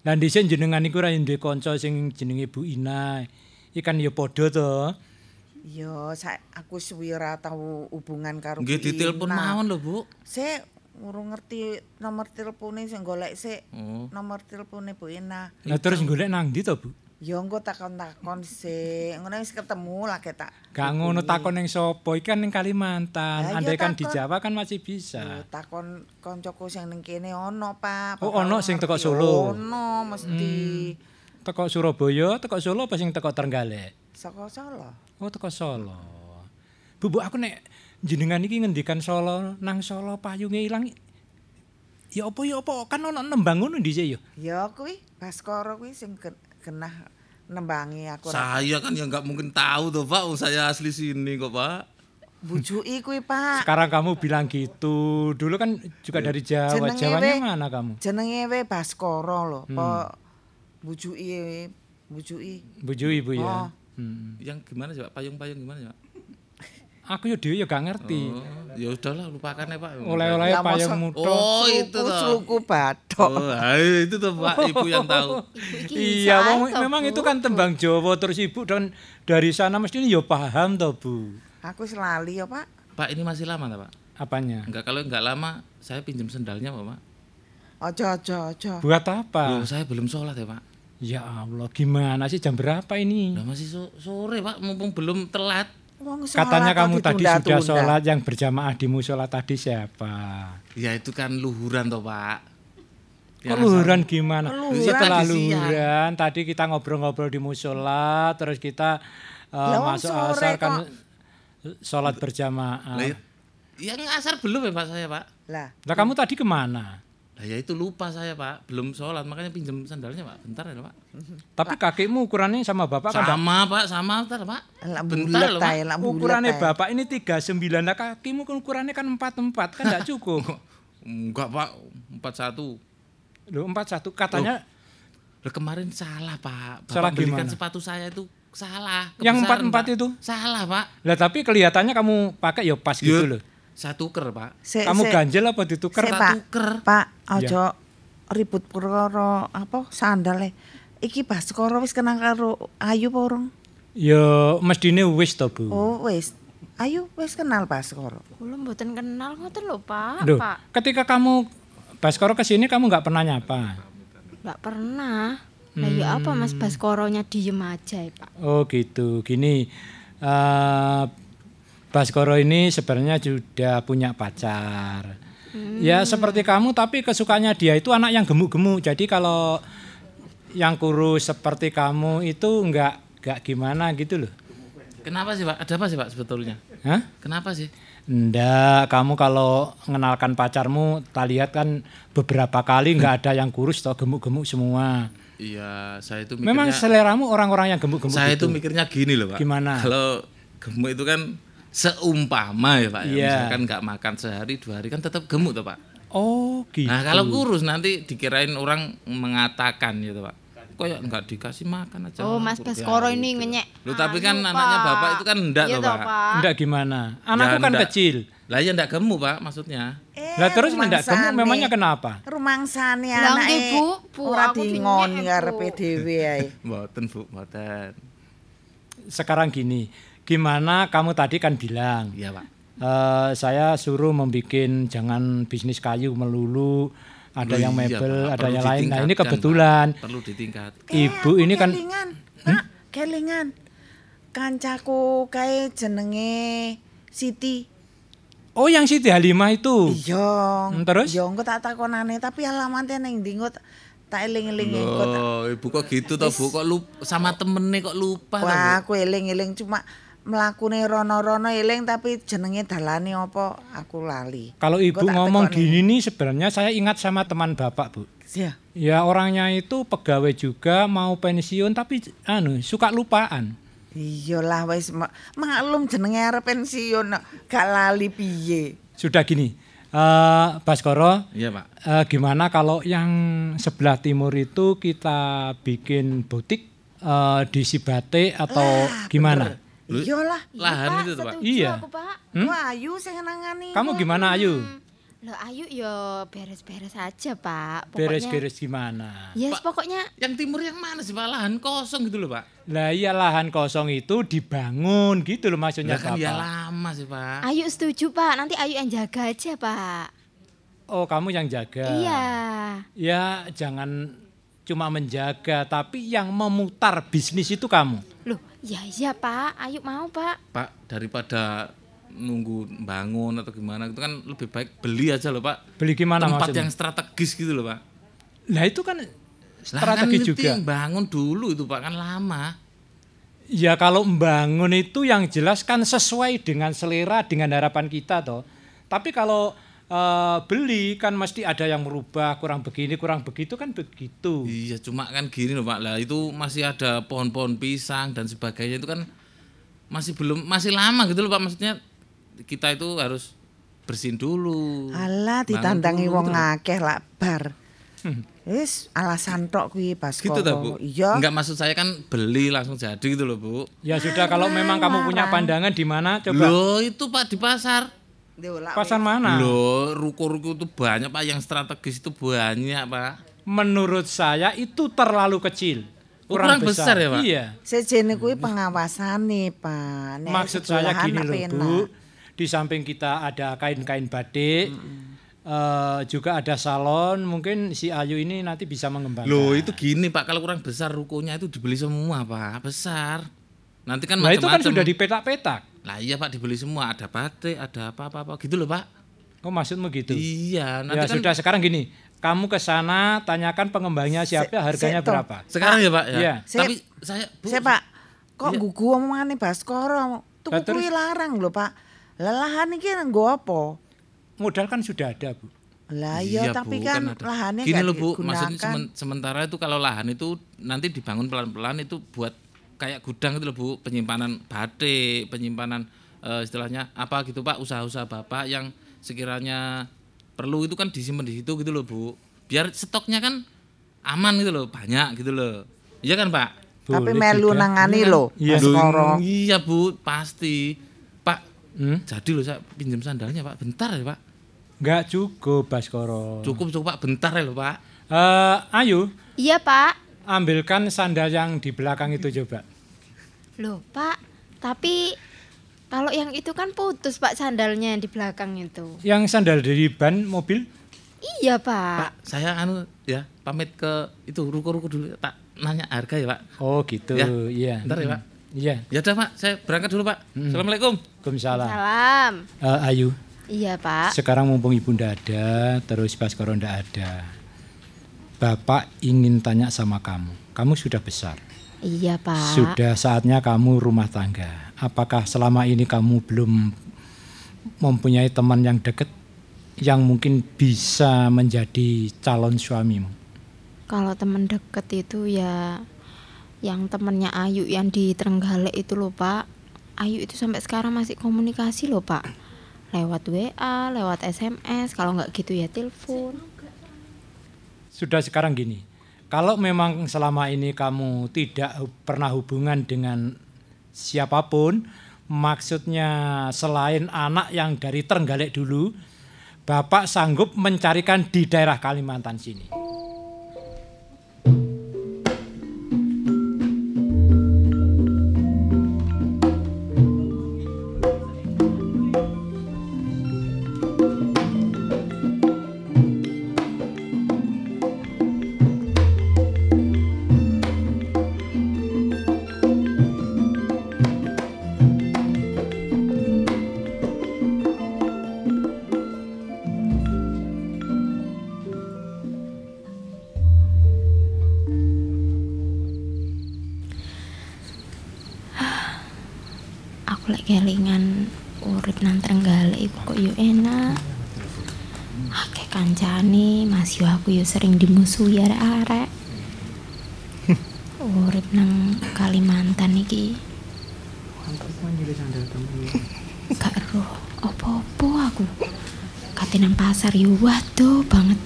Lah dhisik jenengan iku ra duwe kanca sing jenenge Bu Ina. Ikan ya padha to. Yo sak aku suwi ora tau hubungan karo Nggih ditelepon mawon lho, Bu. Sik urung ngerti nomor telepone sing golek sik. Oh. Nomor telepone Bu Ina. Lah terus golek nang ndi to, Bu? Yo engko takon-takon sik. Ngono wis ketemu lagi tak. Gak ngono takon ning sapa? Iki kan ning Kalimantan. Lah, iya Andai kan di. Jawa kan masih bisa. takon koncoku sing ning kene ono, Pak. Oh, ono sing teko. Solo? Ono mesti. Teko Surabaya, teko Solo apa sing teko Trenggalek? Saka Solo. Oh, teko Solo. Bu, aku nek jenengan iki ngendikan Solo nang Solo payunge ilang. Ya apa ya apa kan ono nembang ngono dhisik ya. Ya kuwi Baskoro kuwi sing genah nembangi aku Saya kan ya nggak mungkin tahu tuh Pak, oh, saya asli sini kok Pak. bujuki kuwi Pak. Sekarang kamu bilang gitu. Dulu kan juga dari Jawa. Jenenge Jawanya we- mana kamu? Jenenge we Baskoro lho, Hmm. apa bujuki bujuki. Buju Ibu ya. Oh. Hmm. Yang gimana sih Pak? Payung-payung gimana Pak? Aku ya dhewe ya gak ngerti. Oh, ya udahlah lupakan ya Pak. Oleh-oleh payung masa- muto. Oh, itu Suku- toh. Suku Batok. Oh, ayo, itu tuh Pak, Ibu yang tahu. Iya, wong- memang Bu. itu kan tembang Jawa terus Ibu dan dari sana mesti ya paham toh, Bu. Aku lali ya, Pak. Pak, ini masih lama tak Pak? Apanya? Enggak, kalau enggak lama saya pinjam sendalnya Pak. Pak. Ojo ojo ojo. Buat apa? Loh, saya belum sholat ya Pak. Ya Allah, gimana sih jam berapa ini? Udah masih so- sore Pak, mumpung belum telat. Wong Katanya kamu tadi sudah sholat yang berjamaah di musola tadi siapa? Ya itu kan luhuran toh Pak. Kok Ya, luhuran gimana? Luhuran Setelah luhuran tadi kita ngobrol-ngobrol di musola, terus kita uh, wong masuk sore asar kan sholat berjamaah. Lah, Ya ngasar belum ya Pak saya Pak. Lah, Lah kamu tadi ke mana? Lah ya itu lupa saya Pak, belum sholat makanya pinjam sandalnya Pak. Bentar ya Pak. Tapi kakimu ukurannya sama bapak kan? Sama Pak, sama bentar Pak. lah Bentar loh Pak. bulet Ukurannya bapak ini 39 lah kakimu kan ukurannya kan 44 kan enggak cukup. Enggak Pak, 41. Loh 41 katanya Lah kemarin salah Pak. Bapak Salah belikan gimana? sepatu saya itu salah. Yang kebesaran, empat-empat Pak. itu? Salah Pak. lah tapi kelihatannya kamu pakai ya pas gitu Ya, loh. Saya tuker Pak. Sik, Kamu sik. ganjel apa ditukar? Tak Pak. tuker. Pak, ojo ribut perkara apa sandale. Iki Baskoro wis kenal karo Ayu apa urung? Ya mestine wis to, Bu. Oh, wis. Ayu wis kenal Baskoro. Kula mboten kenal ngoten lho, Pak. Duh, Pak. ketika kamu Baskoro ke sini kamu nggak pernah nyapa. Enggak pernah. Lah ya apa Mas Baskoronya diem aja ya, Pak. Oh gitu. Gini, eh Baskoro ini sebenarnya sudah punya pacar. Ya seperti kamu tapi kesukaannya dia itu anak yang gemuk-gemuk. Jadi kalau yang kurus seperti kamu itu enggak enggak gimana gitu loh. Kenapa sih Pak? Ada apa sih Pak sebetulnya? Hah? Kenapa sih? Ndak, kamu kalau mengenalkan pacarmu, tak lihat kan beberapa kali nggak ada yang kurus atau gemuk-gemuk semua. Iya, saya itu mikirnya Memang seleramu orang-orang yang gemuk-gemuk saya itu gitu. mikirnya gini loh Pak. Gimana? Kalau gemuk itu kan seumpama ya Pak. ya. Iya. Misalkan nggak makan sehari dua hari kan tetap gemuk tuh Pak. Oh gitu. Nah kalau kurus nanti dikirain orang mengatakan gitu Pak. Kok ya nggak dikasih makan aja. Oh, Mas kurus. Ya, Baskoro gitu. ini ngenyek. Loh, tapi kan Aduh, anaknya Pak. bapak itu kan enggak Iya toh, Pak. Pak. Ndak gimana? Anakku Ya, kan ndak. kecil. Lah ya ndak gemuk Pak maksudnya. Eh, Lah terus ndak gemuk memangnya kenapa? Rumangsane anake Bu. Bu, ora aku dingon ngarepe dhewe ae. Mboten Bu, mboten. Sekarang gini, gimana kamu tadi kan bilang Iya Pak. eh, saya suruh membuat jangan bisnis kayu melulu, ada Loh, yang iya, mebel, Pak. ada yang lain. Nah ini kebetulan Pak. Perlu ditingkat. ibu Eh, ini kan kelingan, Pak, kelingan. Kancaku kae jenenge Siti. oh yang Siti Halimah itu. Iya. Hmm, terus? Ya engko tak takonane tapi alamatnya ning ndi engko tak- eling-eling engko. Loh, ibu kok gitu toh Bu? Kok lupa sama temennya kok lupa? Wah, aku eling-eling cuma mlakune rono-rono eling tapi jenenge dalane apa aku lali. Kalau ibu ngomong tekoni. gini nih sebenarnya saya ingat sama teman bapak bu. Ya. Ya orangnya itu pegawai juga mau pensiun tapi anu suka lupaan. Iyalah wis ma- maklum jenenge arep pensiun gak lali piye. Sudah gini, eh Baskoro, Iya Pak. eh, gimana kalau yang sebelah timur itu kita bikin butik eh, di Sibate atau gimana? Iyalah. Lahan itu tuh Pak. Iya. aku, Pak. Wah, Ayu sing nangani. Kamu gimana Ayu? Loh, Ayu yo beres-beres aja, Pak. Beres-beres gimana? Yes, pokoknya Yang timur yang mana sih Pak? Lahan kosong gitu loh Pak. Lah iya lahan kosong itu dibangun gitu loh maksudnya Lah kan ya lama sih Pak. Ayu setuju, Pak. Nanti Ayu yang jaga aja, Pak. Oh kamu yang jaga. Iya. Ya jangan cuma menjaga tapi yang memutar bisnis itu kamu. Ya iya, Pak. Ayu mau, Pak. Pak daripada nunggu bangun atau gimana itu kan lebih baik beli aja loh Pak. Beli gimana Tempat maksudnya? yang strategis gitu loh Pak. Lah itu kan Lah strategi kan itu juga. bangun dulu itu Pak kan lama. Ya kalau membangun itu yang jelas kan sesuai dengan selera dengan harapan kita toh. Tapi kalau eh, beli kan mesti ada yang merubah kurang begini kurang begitu kan begitu. Iya cuma kan gini loh Pak. Lah itu masih ada pohon-pohon pisang dan sebagainya itu kan masih belum masih lama gitu loh Pak maksudnya kita itu harus bersihin dulu. Alah ditandangi dulu wong gitu akeh lak bar. Wis alasan tok kuwi pas Gitu ta Bu? Iya. Enggak maksud saya kan beli langsung jadi gitu loh Bu. Ya sudah kalau memang kamu punya pandangan di mana coba Loh itu Pak di pasar. Lak, pasar mana? Loh ruko-ruko itu banyak Pak yang strategis itu banyak Pak. Menurut saya itu terlalu kecil. Oh, kurang besar ya, Pak? Iya. Sejene kuwi pengawasane, Pak. Nek Maksud saya gini loh. Bu, di samping kita ada kain-kain batik, eh, juga ada salon, mungkin si Ayu ini nanti bisa mengembangkan. Loh itu gini Pak kalau kurang besar rukonya itu dibeli semua Pak besar. Nanti kan Nah itu kan macam-macam. sudah dipetak-petak. Lah iya Pak dibeli semua ada batik ada apa-apa gitu loh Pak. Oh maksudmu gitu? Iya nanti Ya kan sudah sekarang gini, kamu ke sana tanyakan pengembangnya siapa, harganya se- berapa. sekarang ya Pak ya. Iya. Sip. Tapi saya Bu, Saya Pak, kok Iya. gugu omongane Baskoro? Tuku kuwi larang lho, Pak. Lelahan iki nggo apa? Modal kan sudah ada Bu. Lah iya, tapi Bu, kan, ada. lahannya Gini loh Bu, digunakan. maksudnya semen- sementara itu kalau lahan itu nanti dibangun pelan-pelan itu buat kayak gudang itu loh Bu, penyimpanan batik, penyimpanan eh, istilahnya apa gitu Pak, usaha-usaha Bapak yang sekiranya perlu itu kan disimpan di situ gitu loh Bu. Biar stoknya kan aman gitu loh, banyak gitu loh. Iya kan Pak? Tapi Boleh melu juga. nangani lho, Iya. Baskoro. Loh, Iya Bu, pasti. Pak, Hmm? jadi loh saya pinjam sandalnya Pak, bentar ya Pak. Nggak cukup Baskoro. Cukup cukup Pak, bentar ya loh Pak. Eh, Ayu, Iya, Pak. ambilkan sandal yang di belakang itu coba. Loh, Pak. Tapi kalau yang itu kan putus, Pak, sandalnya yang di belakang itu. Yang sandal dari ban mobil? Iya, Pak. Pak, saya anu ya pamit ke itu ruko-ruko dulu. Tak nanya harga ya, Pak. Oh gitu, Ya. iya. Bentar ya. Pak. Iya. Ya udah, Pak. Saya berangkat dulu, Pak. Assalamualaikum. Waalaikumsalam. Salam. Eh, Ayu, Iya, Pak. Sekarang mumpung ibu ndak ada, terus Baskoro ndak ada. Bapak ingin tanya sama kamu. Kamu sudah besar. Iya, Pak. Sudah saatnya kamu rumah tangga. Apakah selama ini kamu belum mempunyai teman yang dekat yang mungkin bisa menjadi calon suamimu? Kalau temen deket itu ya yang temennya Ayu yang di Trenggalek itu loh Pak. Ayu itu sampai sekarang masih komunikasi loh Pak. Lewat WA, lewat SMS, kalau nggak gitu ya telepon. Sudah sekarang gini. Kalau memang selama ini kamu tidak pernah hubungan dengan siapa pun, maksudnya selain anak yang dari Trenggalek dulu, Bapak sanggup mencarikan di daerah Kalimantan sini. Kelingan urip nang Trenggalek iku kok yo enak. Akeh kancane, Mas yo aku yo sering dimusuhi arek-arek. urip nang Kalimantan iki gak roh opo-opo aku. Kate nang pasar yo waduh banget.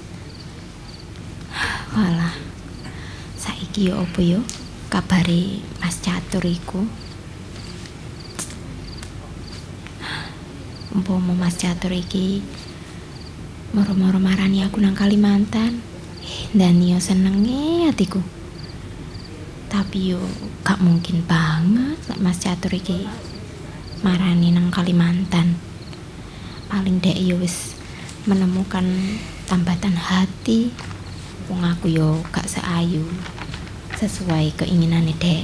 Walah. Saiki yo opo yo kabare Mas Catur iku? Umpama Mas Catur iki. Moro-moro marani aku nang Kalimantan. Eh, dan yo senenge hatiku tapi yo gak mungkin banget lek Mas Catur iki marani nang Kalimantan. Paling dek yo wis menemukan tambatan hati. Wong aku yo gak seayu sesuai keinginane dek.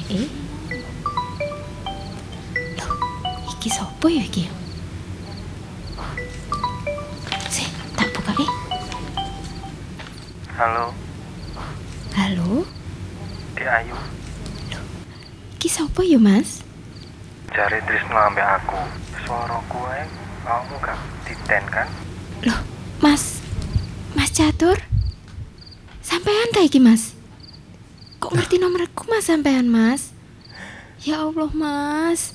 Loh, iki sopo ya iki sapa ya, Mas? Jari Trisno ambek aku. Suara gue, kamu gak titen kan? Loh, Mas. Mas Catur? Sampean ta iki, Mas? Kok ngerti nomorku Mas sampean, Mas? Ya Allah, Mas.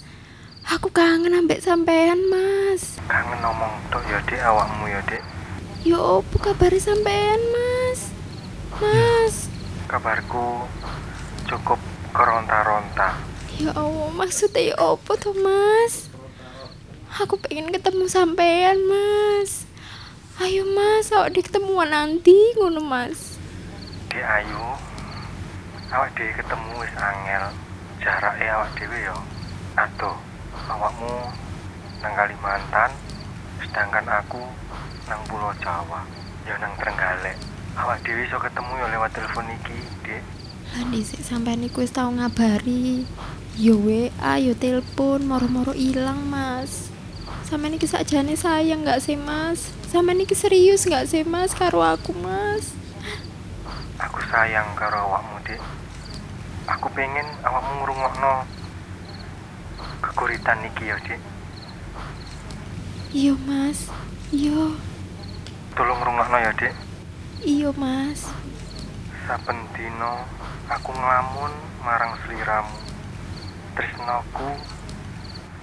Aku kangen ambek sampean, Mas. Kangen ngomong tuh ya dek awakmu ya dek. Ya opo kabare sampean, Mas? Mas. Kabarku cukup keronta-ronta. Ya Allah, maksudnya ya opo tuh, Mas? Aku pengen ketemu sampean, Mas. Ayo, Mas, awak di ketemuan nanti ngono, Mas. Di Ayu, awak dhewe ketemu wis angel. Jarake awak dhewe ya. Aduh, awakmu nang Kalimantan, sedangkan aku nang Pulau Jawa, ya nang Trenggalek. Awak dhewe iso ketemu ya lewat telepon iki, Dek. Lah dhisik sampean iku wis tau ngabari. Yo WA, yo telepon, moro-moro ilang, Mas. Sampean iki sakjane sayang nggak sih, Mas? Sampean iki serius nggak sih, Mas, karo aku, Mas? Aku sayang karo awakmu, Dek. Aku pengen awakmu ngrungokno kekuritan iki ya, Dek. Iya, Mas. Iya, Tolong ngrungokno ya, Dek. iya, Mas. Saben aku nglamun marang sliramu. Tresnoku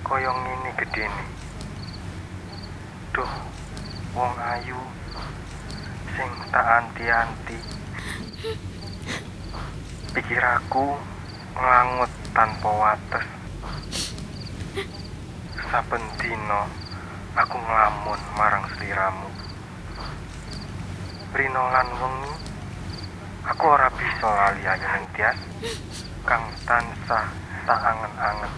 kaya ngene gedene. Duh, wong ayu sing tak anti-anti. Pikiraku nglangut tanpa wates. Saben dina aku nglamun marang sliramu. Rino lan wengi Aku ora bisa lali ayu ning tias kang tansah tak angen-angen.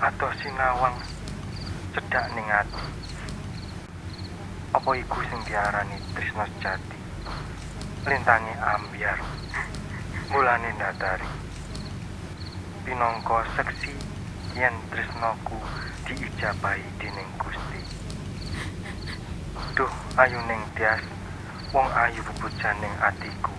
Atau sinawang cedak ning ati. Apa iku sing diarani tresno sejati? Lintangi ambyar. Mulane ndatari. Pinangka seksi yen tresnoku diijabahi dening Gusti. Ayu ning Tias, wong ayu bebujaning atiku.